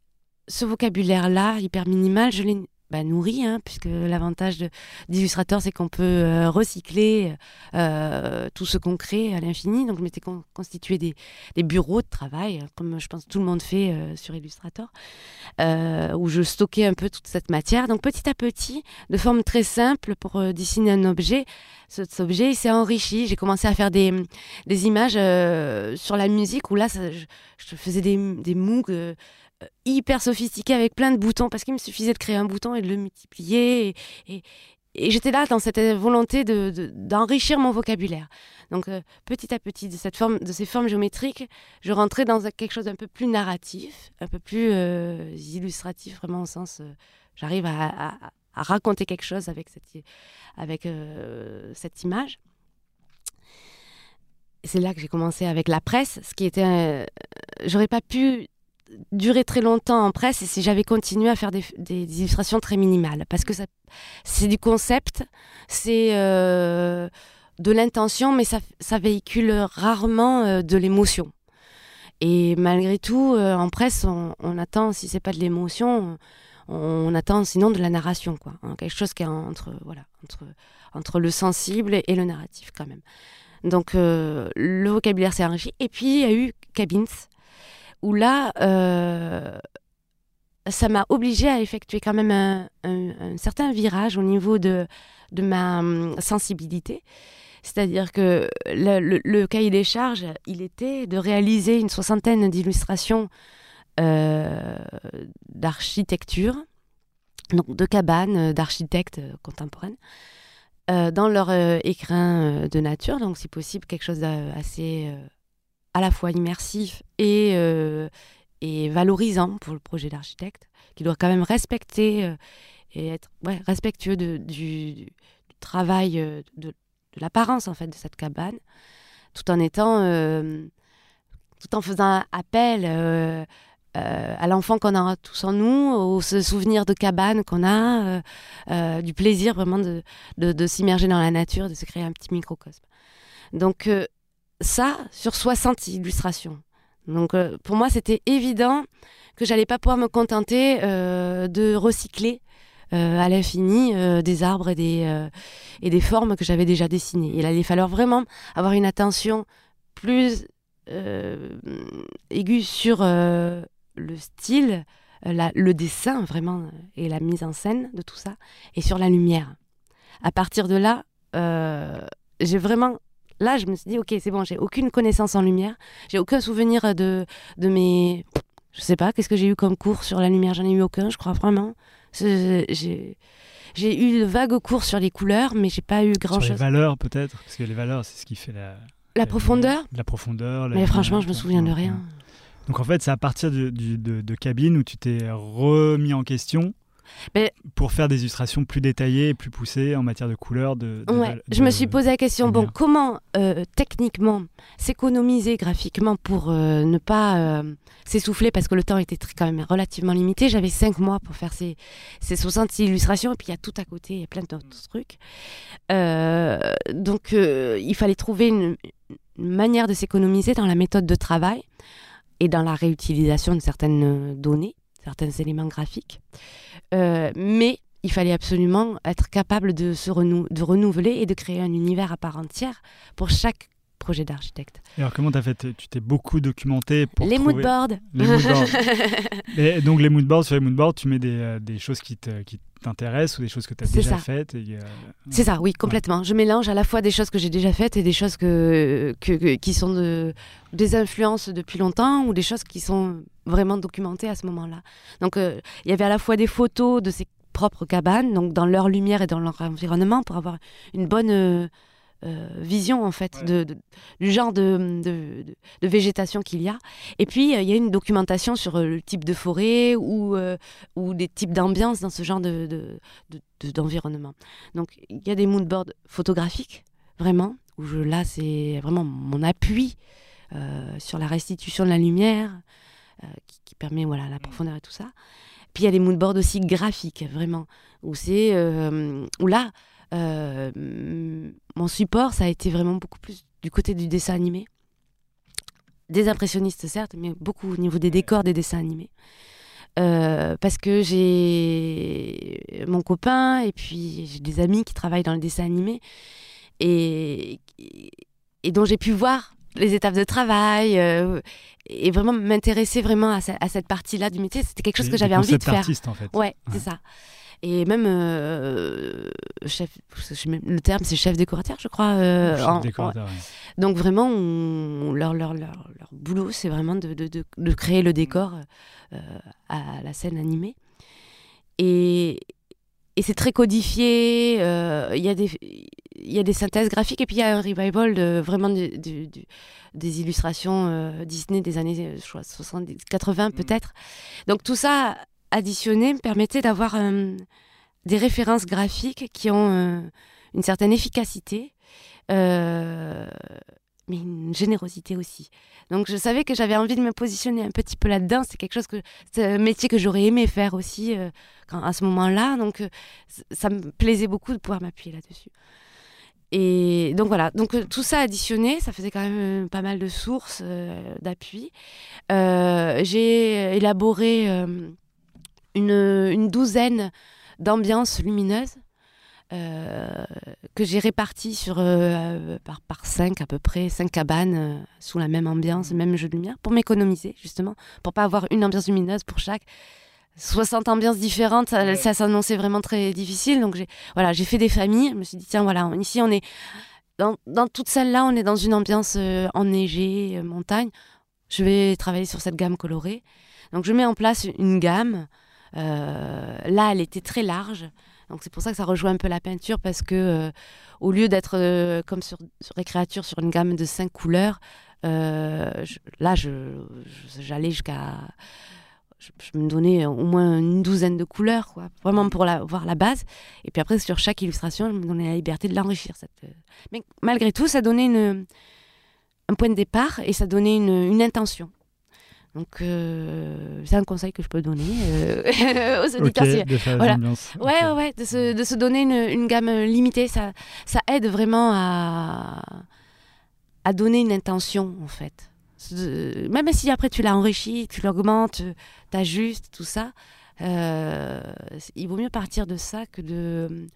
ce vocabulaire-là, hyper minimal, je l'ai bah, nourri, hein, puisque l'avantage d'Illustrator, c'est qu'on peut euh, recycler euh, tout ce qu'on crée à l'infini. Donc je m'étais con- constitué des, des bureaux de travail, euh, comme je pense tout le monde fait euh, sur Illustrator, où je stockais un peu toute cette matière. Donc petit à petit, de forme très simple pour dessiner un objet, cet objet s'est enrichi. J'ai commencé à faire des, des images sur la musique, où là, je, faisais des, des Moog euh, hyper sophistiqués avec plein de boutons, parce qu'il me suffisait de créer un bouton et de le multiplier. Et, j'étais là dans cette volonté de- de- d'enrichir mon vocabulaire. Donc euh, petit à petit, de, cette forme, de ces formes géométriques, je rentrais dans quelque chose d'un peu plus narratif, un peu plus euh, illustratif, vraiment au sens, euh, j'arrive à, à- raconter quelque chose avec cette, avec, euh, cette image. C'est là que j'ai commencé avec la presse, ce qui était, euh, j'aurais pas pu durer très longtemps en presse si j'avais continué à faire des, illustrations très minimales, parce que c'est du concept, c'est euh, de l'intention, mais ça, véhicule rarement euh, de l'émotion. Et malgré tout, euh, en presse, on, attend, si c'est pas de l'émotion, on, attend sinon de la narration, quoi. hein, quelque chose qui est entre, voilà, entre, entre le sensible et, le narratif, quand même. Donc, le vocabulaire s'est enrichi. Et puis, il y a eu Cabins, où là, euh, ça m'a obligée à effectuer quand même un, certain virage au niveau de, de ma hum, sensibilité. C'est-à-dire que le, cahier des charges, il était de réaliser une soixantaine d'illustrations euh, d'architecture, donc de cabanes euh, d'architectes contemporaines, dans leur écrin de nature, donc si possible quelque chose d'assez à la fois immersif et, euh, et valorisant pour le projet d'architecte, qui doit quand même respecter euh, et être respectueux du, travail, euh, de, de l'apparence en fait de cette cabane, tout en étant, tout en faisant appel à l'enfant qu'on a tous en nous, au souvenir de cabane qu'on a, du plaisir vraiment de, de, s'immerger dans la nature, de se créer un petit microcosme. Donc ça, sur 60 illustrations. Donc euh, pour moi, c'était évident que j'allais pas pouvoir me contenter euh, de recycler euh, à l'infini des arbres et des, et des formes que j'avais déjà dessinées. Il allait falloir vraiment avoir une attention plus aiguë sur le style, la- le dessin vraiment et la mise en scène de tout ça, et sur la lumière. À partir de là, j'ai vraiment là, je me suis dit, ok, c'est bon, j'ai aucune connaissance en lumière, j'ai aucun souvenir de, de mes. Je sais pas, qu'est-ce que j'ai eu comme cours sur la lumière J'en ai eu aucun, je crois vraiment. J'ai eu de vagues cours sur les couleurs, mais j'ai pas eu Sur les grand-chose. valeurs peut-être, parce que les valeurs c'est ce qui fait la, La profondeur la profondeur. la Mais franchement, je me souviens de rien. Donc en fait, c'est à partir de, de cabine où tu t'es remis en question Mais- pour faire des illustrations plus détaillées et plus poussées en matière de couleurs. De, de Ouais, je me suis posé la question, bon, comment euh, techniquement s'économiser graphiquement pour euh, ne pas euh, s'essouffler? Parce que le temps était très- quand même relativement limité. J'avais cinq mois pour faire ces, ces 60 illustrations et puis il y a tout à côté, il y a plein d'autres trucs. Euh, donc il fallait trouver une, une manière de s'économiser dans la méthode de travail et dans la réutilisation de certaines données, certains éléments graphiques. Euh, mais il fallait absolument être capable de se renou- de renouveler et de créer un univers à part entière pour chaque projet d'architecte. Alors comment t'as fait Tu t'es beaucoup documenté pour Les trouver... moodboards. Les moodboards. Et donc les moodboards, sur les moodboards, tu mets des, euh, des choses qui te- qui t'intéressent ou des choses que tu as déjà ça. faites. euh, C'est ça, oui, complètement. Je mélange à la fois des choses que j'ai déjà faites et des choses que, que- que- qui sont de, des influences depuis longtemps ou des choses qui sont vraiment documentées à ce moment-là. Donc, euh, il y avait à la fois des photos de ces propres cabanes, donc dans leur lumière et dans leur environnement, pour avoir une bonne euh, vision, en fait, Ouais. de, de- du genre de, de- de- de végétation qu'il y a. Et puis, euh, il y a une documentation sur euh, le type de forêt ou, euh, ou des types d'ambiance dans ce genre de- de- de- de- d'environnement. Donc, il y a des moodboards photographiques, vraiment, où je, là, c'est vraiment mon appui sur la restitution de la lumière, qui, qui permet voilà, la profondeur et tout ça. Puis il y a les moodboards aussi graphiques, vraiment, où c'est où là, mon support, ça a été vraiment beaucoup plus du côté du dessin animé, des impressionnistes certes, mais beaucoup au niveau des décors des dessins animés. Euh, parce que j'ai mon copain et puis j'ai des amis qui travaillent dans le dessin animé et, et dont j'ai pu voir les étapes de travail euh, et vraiment m'intéresser vraiment à, cette partie-là du métier. C'était quelque chose que j'avais envie de faire. Artiste, en fait. Ouais, c'est ça. Et même euh, chef, le terme c'est chef décorateur, je crois. Euh, chef décorateur, Donc vraiment, leur, leur, leur, leur, boulot, c'est vraiment de, de, de, créer le décor à la scène animée. Et, et c'est très codifié. Il y a des il y a des synthèses graphiques et puis il y a un revival de, vraiment des illustrations euh, Disney des années 70, 80 mm. peut-être. Donc tout ça additionné me permettait d'avoir euh, des références graphiques qui ont euh, une certaine efficacité, mais une générosité aussi. Donc je savais que j'avais envie de me positionner un petit peu là-dedans. C'est quelque chose que, c'est un métier que j'aurais aimé faire aussi quand, à ce moment-là. Donc ça me plaisait beaucoup de pouvoir m'appuyer là-dessus. Et donc voilà, donc euh, tout ça additionné, ça faisait quand même euh, pas mal de sources euh, d'appui. j'ai élaboré une, une, douzaine d'ambiances lumineuses que j'ai réparties sur, par, par cinq à peu près, cinq cabanes sous la même ambiance, même jeu de lumière, pour m'économiser justement, pour pas avoir une ambiance lumineuse pour chaque. 60 ambiances différentes, ça, s'annonçait vraiment très difficile. Donc j'ai voilà, j'ai fait des familles. Je me suis dit tiens voilà, ici on est dans, dans toute celle-là, on est dans une ambiance euh, enneigée, euh, montagne. Je vais travailler sur cette gamme colorée. Donc je mets en place une gamme. Euh, là, elle était très large. Donc c'est pour ça que ça rejoint un peu la peinture parce que au lieu d'être comme sur, sur les créatures sur une gamme de cinq couleurs, là j'allais jusqu'à je, me donnais au moins une douzaine de couleurs, quoi, vraiment pour voir la base. Et puis après, sur chaque illustration, je me donnais la liberté de l'enrichir. Euh. Mais malgré tout, ça donnait un point de départ et ça donnait une intention. Donc, euh, c'est un conseil que je peux donner euh, aux auditeurs. voilà. Ouais, ouais, de se, de se donner une, une, gamme limitée, ça, ça aide vraiment à, à donner une intention, en fait même si après tu l'as enrichi, tu l'augmentes, tu ajustes, tout ça, euh, il vaut mieux partir de ça que de,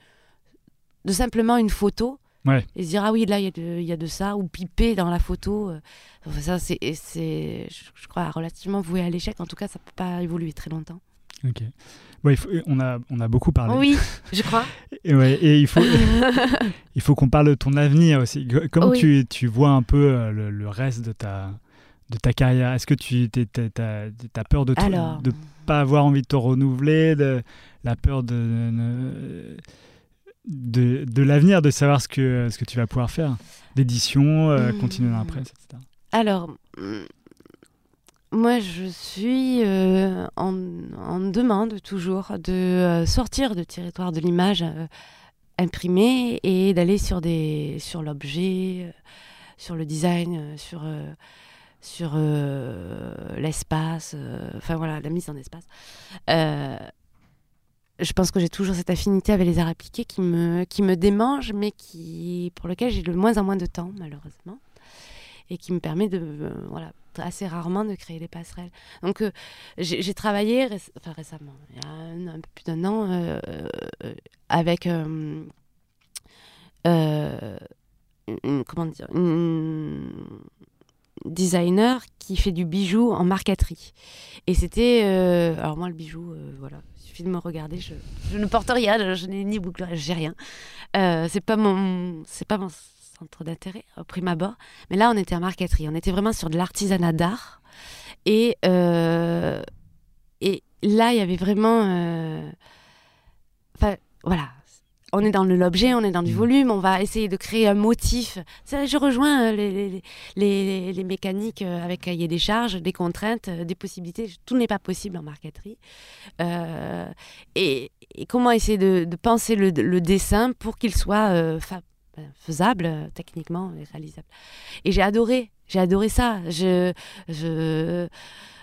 de simplement une photo. Et se dire, ah oui, là, il y, y, a de ça, ou piper dans la photo. Euh, ça, c'est, je, crois, relativement voué à l'échec. En tout cas, ça ne peut pas évoluer très longtemps. Ok. Il faut, on, a, on a beaucoup parlé. Oui, je crois. et, ouais, et il faut, il faut qu'on parle de ton avenir aussi. Comment tu, tu, vois un peu euh, le, le, reste de ta, de ta carrière? Est-ce que tu as, peur de ne pas avoir envie de te renouveler, de, la peur de, de, de l'avenir, de savoir ce que, ce que tu vas pouvoir faire D'édition, euh, hmm. continuer dans la presse, etc. Alors, hmm, moi, je suis euh, en, en, demande toujours de euh, sortir du territoire de l'image imprimée et d'aller sur, sur l'objet, sur le design, sur sur euh, l'espace, euh, enfin voilà, la mise en espace. Euh, je pense que j'ai toujours cette affinité avec les arts appliqués qui me, qui me démange, mais qui, pour lequel j'ai de moins en moins de temps, malheureusement, et qui me permet de, voilà, assez rarement de créer des passerelles. Donc j'ai travaillé enfin, récemment, il y a un, peu plus d'un an, avec une, comment dire, une, designer qui fait du bijou en marqueterie. Et c'était. Euh, alors, moi, le bijou, euh, voilà, il suffit de me regarder, je, ne porte rien, je, n'ai ni boucle, j'ai rien. Euh, c'est pas mon. Pas mon centre d'intérêt au prime abord. Mais là, on était en marqueterie. On était vraiment sur de l'artisanat d'art. Et, et là, il y avait vraiment. Enfin, voilà, on est dans l'objet, on est dans du mm. volume, on va essayer de créer un motif. Ça, je rejoins euh, les, mécaniques euh, avec cahier des charges, des contraintes, euh, des possibilités. Tout n'est pas possible en marqueterie. et, comment essayer de, penser le, dessin pour qu'il soit faisable techniquement et réalisable. Et j'ai adoré, j'ai adoré ça. Je, je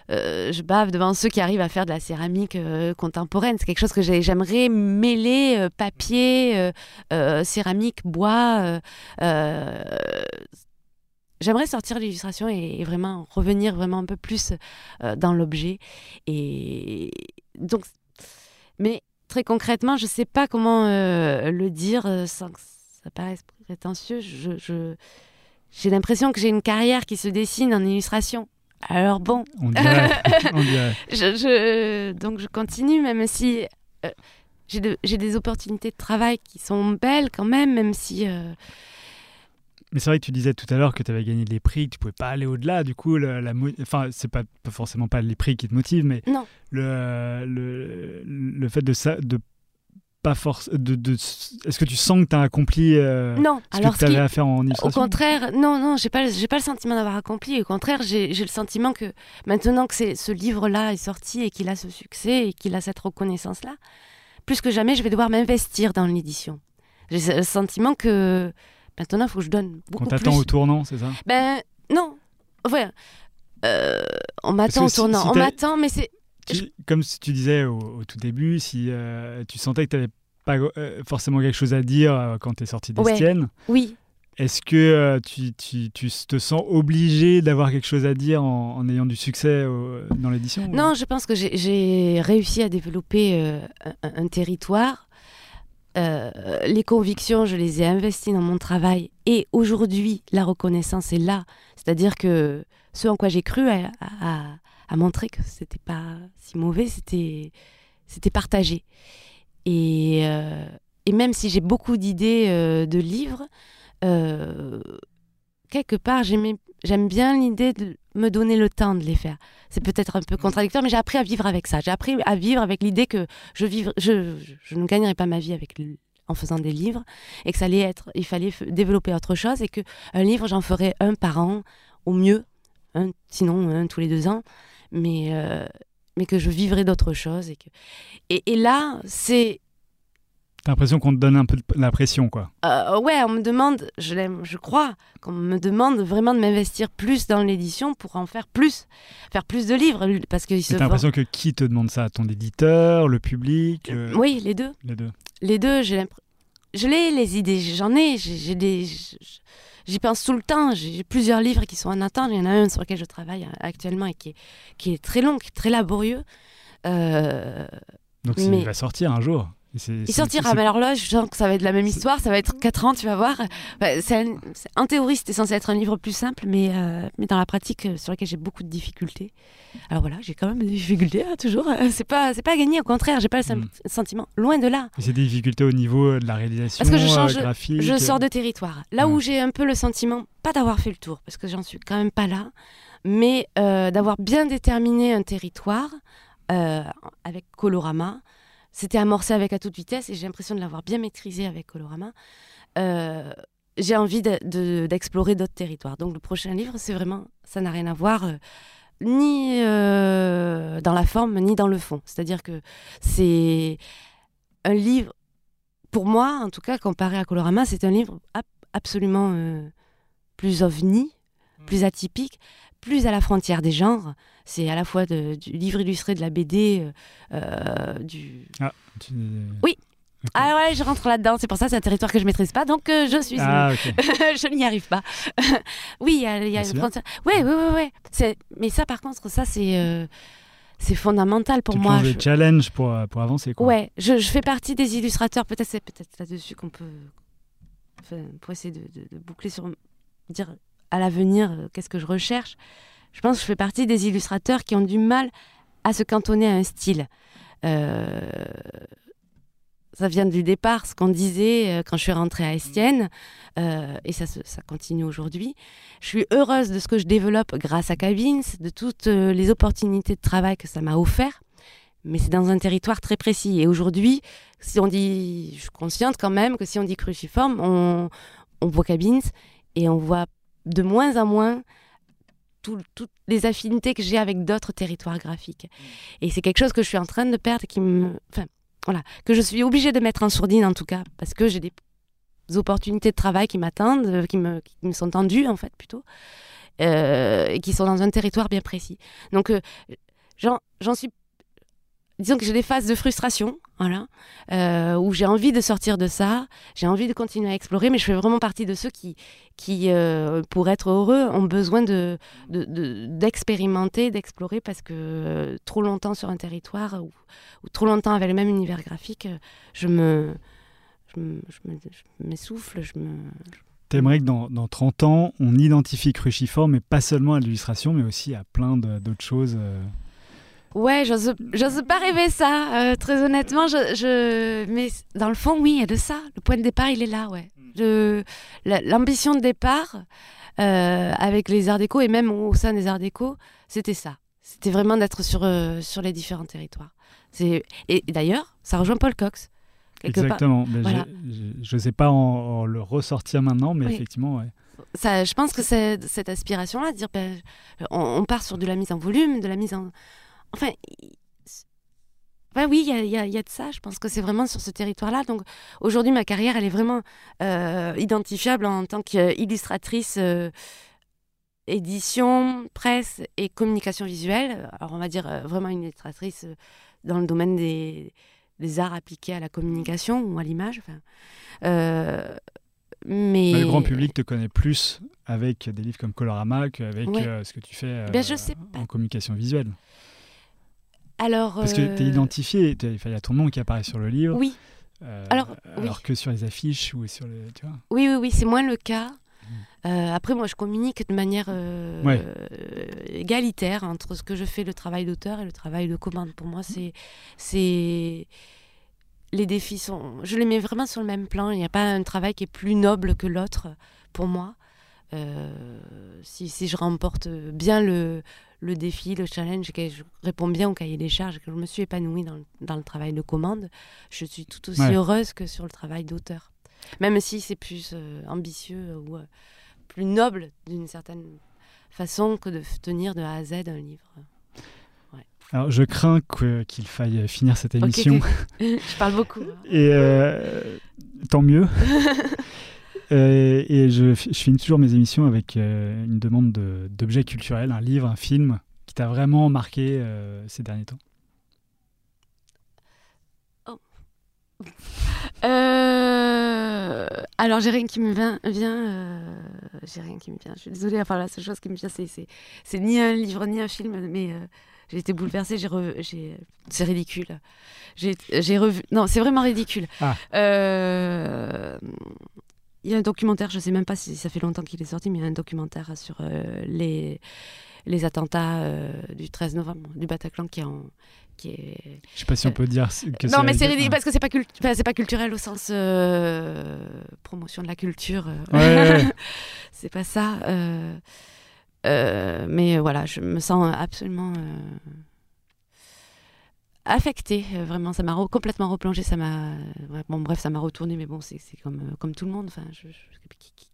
euh, je bave devant ceux qui arrivent à faire de la céramique euh, contemporaine. C'est quelque chose que j'ai- j'aimerais mêler euh, papier, céramique, bois. J'aimerais sortir l'illustration et, vraiment revenir vraiment un peu plus dans l'objet. Et donc, mais très concrètement, je ne sais pas comment le dire sans que ça paraisse prétentieux. J'ai l'impression que j'ai une carrière qui se dessine en illustration. Alors bon, On dirait. on dirait. je, je- donc je continue, même si euh, j'ai de- j'ai des opportunités de travail qui sont belles quand même, même si... euh, Mais c'est vrai que tu disais tout à l'heure que tu avais gagné des prix, que tu pouvais pas aller au-delà. Du coup, le, la, enfin, c'est pas, pas forcément pas les prix qui te motivent, mais Non. le, le, le fait de ça, de pas force, de, de, est-ce que tu sens que tu as accompli euh, non, ce alors que tu avais à faire en Au illustration contraire, non, non, j'ai pas, le- j'ai pas le sentiment d'avoir accompli. Au contraire, j'ai le sentiment que maintenant que c'est- ce livre-là est sorti et qu'il a ce succès et qu'il a cette reconnaissance-là, plus que jamais, je vais devoir m'investir dans l'édition. J'ai le sentiment que maintenant, il faut que je donne beaucoup t'attend plus. au tournant, c'est ça? Ben non, ouais. Euh, on m'attend au tournant, si on m'attend, mais c'est Tu- Comme tu disais au, au tout début, si euh, tu sentais que tu n'avais pas euh, forcément quelque chose à dire euh, quand tu es sorti Ouais. d'Estienne, oui. est-ce que euh, tu, tu- tu te sens obligé d'avoir quelque chose à dire en, en ayant du succès dans l'édition ou- Non, je pense que j'ai- réussi à développer euh, un, un territoire. Les convictions, je les ai investies dans mon travail. Et aujourd'hui, la reconnaissance est là. C'est-à-dire que ce en quoi j'ai cru a, a- a montré que c'était pas si mauvais, c'était c'était partagé. Et, euh, et même si j'ai beaucoup d'idées euh, de livres, euh, quelque part, j'aime bien l'idée de me donner le temps de les faire. C'est peut-être un peu contradictoire, mais j'ai appris à vivre avec ça. J'ai appris à vivre avec l'idée que je, vivre, je, je, je ne gagnerai pas ma vie avec le- en faisant des livres et que ça allait être, il fallait développer autre chose et que un livre, j'en ferais un par an au mieux, un, sinon un tous les deux ans, mais, euh, mais que je vivrais d'autres choses. Et, que... et, et là, c'est T'as l'impression qu'on te donne un peu la pression, quoi. euh, ouais, on me demande, je je crois, qu'on me demande vraiment de m'investir plus dans l'édition pour en faire plus, faire plus de livres, parce se t'as l'impression que qui te demande ça? Ton éditeur, le public le- Oui, les deux. Les deux. Les deux, j'ai l'impression. Je l'ai, les idées, j'en ai, j'ai des. J'y pense tout le temps. J'ai plusieurs livres qui sont en attente. Il y en a un sur lequel je travaille euh, actuellement et qui est, qui est très long, qui est très laborieux. Euh, Donc Mais- il va sortir un jour. Il sortira, mais alors là, je sens que ça va être la même histoire. Ça va être 4 ans, tu vas voir. Bah, c'est un- théorie, c'était censé être un livre plus simple, mais, euh, mais dans la pratique, euh, sur lequel j'ai beaucoup de difficultés. Alors voilà, j'ai quand même des difficultés, hein, toujours. Euh, C'est pas, c'est pas gagné, au contraire, j'ai pas le sem- Mm. sentiment. Loin de là. C'est des difficultés au niveau de la réalisation Parce que je change- euh, graphique. Je sors de territoire. Là où j'ai un peu le sentiment, pas d'avoir fait le tour, parce que j'en suis quand même pas là, mais euh, d'avoir bien déterminé un territoire euh, avec Colorama. C'était amorcé avec à toute vitesse et j'ai l'impression de l'avoir bien maîtrisé avec Colorama. Euh, j'ai envie de- de- d'explorer d'autres territoires. Donc le prochain livre, c'est vraiment, ça n'a rien à voir euh, ni euh, dans la forme ni dans le fond. C'est-à-dire que c'est un livre, pour moi en tout cas, comparé à Colorama, c'est un livre ab- absolument plus ovni, plus atypique, plus à la frontière des genres. C'est à la fois de- du livre illustré de la BD, euh, euh, du... Tu- Oui. Ah ouais, je rentre là-dedans, c'est pour ça, c'est un territoire que je maîtrise pas, donc euh, je suis... Ah, je n'y arrive pas. oui, il y a, y a Ah, une frontière. Oui, oui, oui, oui. C'est- Mais ça, par contre, ça, c'est euh, c'est fondamental pour tu moi. Je- des challenges pour, pour avancer, quoi. Ouais, je, je fais partie des illustrateurs. Peut-être c'est peut-être là-dessus qu'on peut, enfin, pour essayer de, de- de boucler sur dire à l'avenir euh, qu'est-ce que je recherche. Je pense que je fais partie des illustrateurs qui ont du mal à se cantonner à un style. Euh, ça vient du départ, ce qu'on disait euh, quand je suis rentrée à Estienne, et ça, continue aujourd'hui. Je suis heureuse de ce que je développe grâce à Cabins, de toutes les opportunités de travail que ça m'a offert, mais c'est dans un territoire très précis. Et aujourd'hui, si on dit, je suis consciente quand même que si on dit cruciforme, on voit Cabins et on voit de moins en moins tout- toutes les affinités que j'ai avec d'autres territoires graphiques. Et c'est quelque chose que je suis en train de perdre, qui me, enfin, voilà, que je suis obligée de mettre en sourdine en tout cas, parce que j'ai des opportunités de travail qui m'attendent, euh, qui me, qui me sont tendues en fait plutôt. euh, et qui sont dans un territoire bien précis. Donc, euh, j'en suis. Disons que j'ai des phases de frustration, voilà, euh, où j'ai envie de sortir de ça, j'ai envie de continuer à explorer, mais je fais vraiment partie de ceux qui, euh, pour être heureux, ont besoin de, de- de- d'expérimenter, d'explorer, parce que euh, trop longtemps sur un territoire ou, trop longtemps avec le même univers graphique, je me, je me- je me- je m'essouffle, je me, T'aimerais que dans, dans 30 ans, on identifie Cruciforme, mais pas seulement à l'illustration, mais aussi à plein d'autres choses. Ouais, j'ose pas rêver ça, euh, très honnêtement. Je, je... Mais dans le fond, oui, il y a de ça. Le point de départ, il est là, ouais. La- L'ambition de départ euh, avec les arts déco et même au sein des arts déco, c'était ça. C'était vraiment d'être sur, euh, sur les différents territoires. Et, et d'ailleurs, ça rejoint Paul Cox. Exactement. Mais Voilà. j'ai- j'ai- je ne sais pas en, en le ressortir maintenant, mais Oui. effectivement, ouais. Ça, je pense que cette aspiration-là, dire ben, on, on part sur de la mise en volume, de la mise en. Enfin. Ben oui, il y a, y y de ça. Je pense que c'est vraiment sur ce territoire-là. Donc aujourd'hui, ma carrière, elle est vraiment euh, identifiable en tant qu'illustratrice, euh, édition, presse et communication visuelle. Alors on va dire euh, vraiment une illustratrice dans le domaine des, des arts appliqués à la communication ou à l'image. Enfin, mais Bah, le grand public te connaît plus avec des livres comme Colorama qu'avec ce que tu fais Ben, je sais pas. en communication visuelle. Alors, Parce que tu es euh, identifié, il y a ton nom qui apparaît sur le livre, Oui, euh, alors, oui. alors que sur les affiches ou sur les... Tu vois oui, oui, oui, c'est moins le cas. Euh, après, moi, je communique de manière euh, Ouais. égalitaire entre ce que je fais, le travail d'auteur et le travail de commande. Pour moi, c'est, c'est les défis sont, je les mets vraiment sur le même plan. Il n'y a pas un travail qui est plus noble que l'autre pour moi. Euh, si, si je remporte bien le, le défi, le challenge, que je réponds bien au cahier des charges, que je me suis épanouie dans, le- dans le travail de commande, je suis tout aussi Ouais. heureuse que sur le travail d'auteur. Même si c'est plus euh, ambitieux ou euh, plus noble d'une certaine façon que de tenir de A à Z un livre. Alors je crains qu'il faille finir cette émission. je parle beaucoup. hein. Et euh, tant mieux. Euh, et je, je finis toujours mes émissions avec euh, une demande de- d'objet culturel, un livre, un film qui t'a vraiment marqué euh, ces derniers temps. Euh, alors, j'ai rien qui me vient. vient j'ai rien qui me vient. Je suis désolée. Enfin, la seule chose qui me vient, c'est, ni un livre ni un film, mais j'ai été bouleversée. J'ai, re- j'ai, c'est ridicule. J'ai, j'ai revu. Non, c'est vraiment ridicule. Ah. Euh, Il y a un documentaire. Je sais même pas si ça fait longtemps qu'il est sorti, mais il y a un documentaire sur euh, les les attentats euh, du 13 novembre du Bataclan qui est en qui est Je sais pas si on peut dire que non, mais c'est ridicule parce que c'est pas, enfin, pas culturel au sens euh, promotion de la culture. Ouais, c'est pas ça. mais voilà, je me sens absolument affectée. euh, vraiment, ça m'a re- complètement replongée. Ça m'a, ouais, bon, bref, ça m'a retourné. Mais bon, c'est comme euh, comme tout le monde. Enfin, je- je-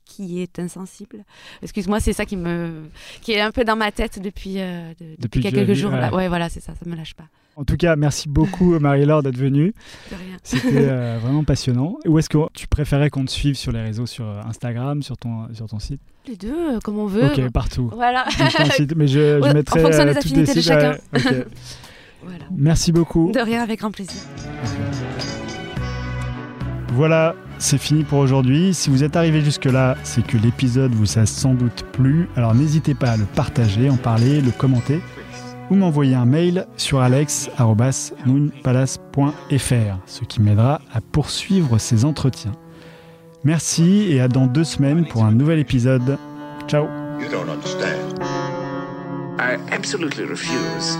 qui, est insensible? Excuse-moi, c'est ça qui me, qui est un peu dans ma tête depuis euh, de- depuis, Depuis que tu as quelques vu, jours. là. ouais. Voilà, c'est ça. Ça me lâche pas. En tout cas, merci beaucoup Marie-Laure d'être venue. De rien. C'était euh, vraiment passionnant. Où est-ce que tu préférais qu'on te suive sur les réseaux, sur euh, Instagram, sur ton, sur ton site? Les deux, euh, comme on veut. Ok, partout. Voilà. Donc, ton site, mais je, je Ouais, en mettrai fonction des euh, affinités de chacun. ouais. voilà. Merci beaucoup. De rien, avec grand plaisir. Voilà, c'est fini pour aujourd'hui. Si vous êtes arrivé jusque-là, c'est que l'épisode vous a sans doute plu. Alors n'hésitez pas à le partager, en parler, le commenter ou m'envoyer un mail sur alex.moonpalace.fr, ce qui m'aidera à poursuivre ces entretiens. Merci et à dans deux semaines pour un nouvel épisode. Ciao You don't understand. I absolutely refuse.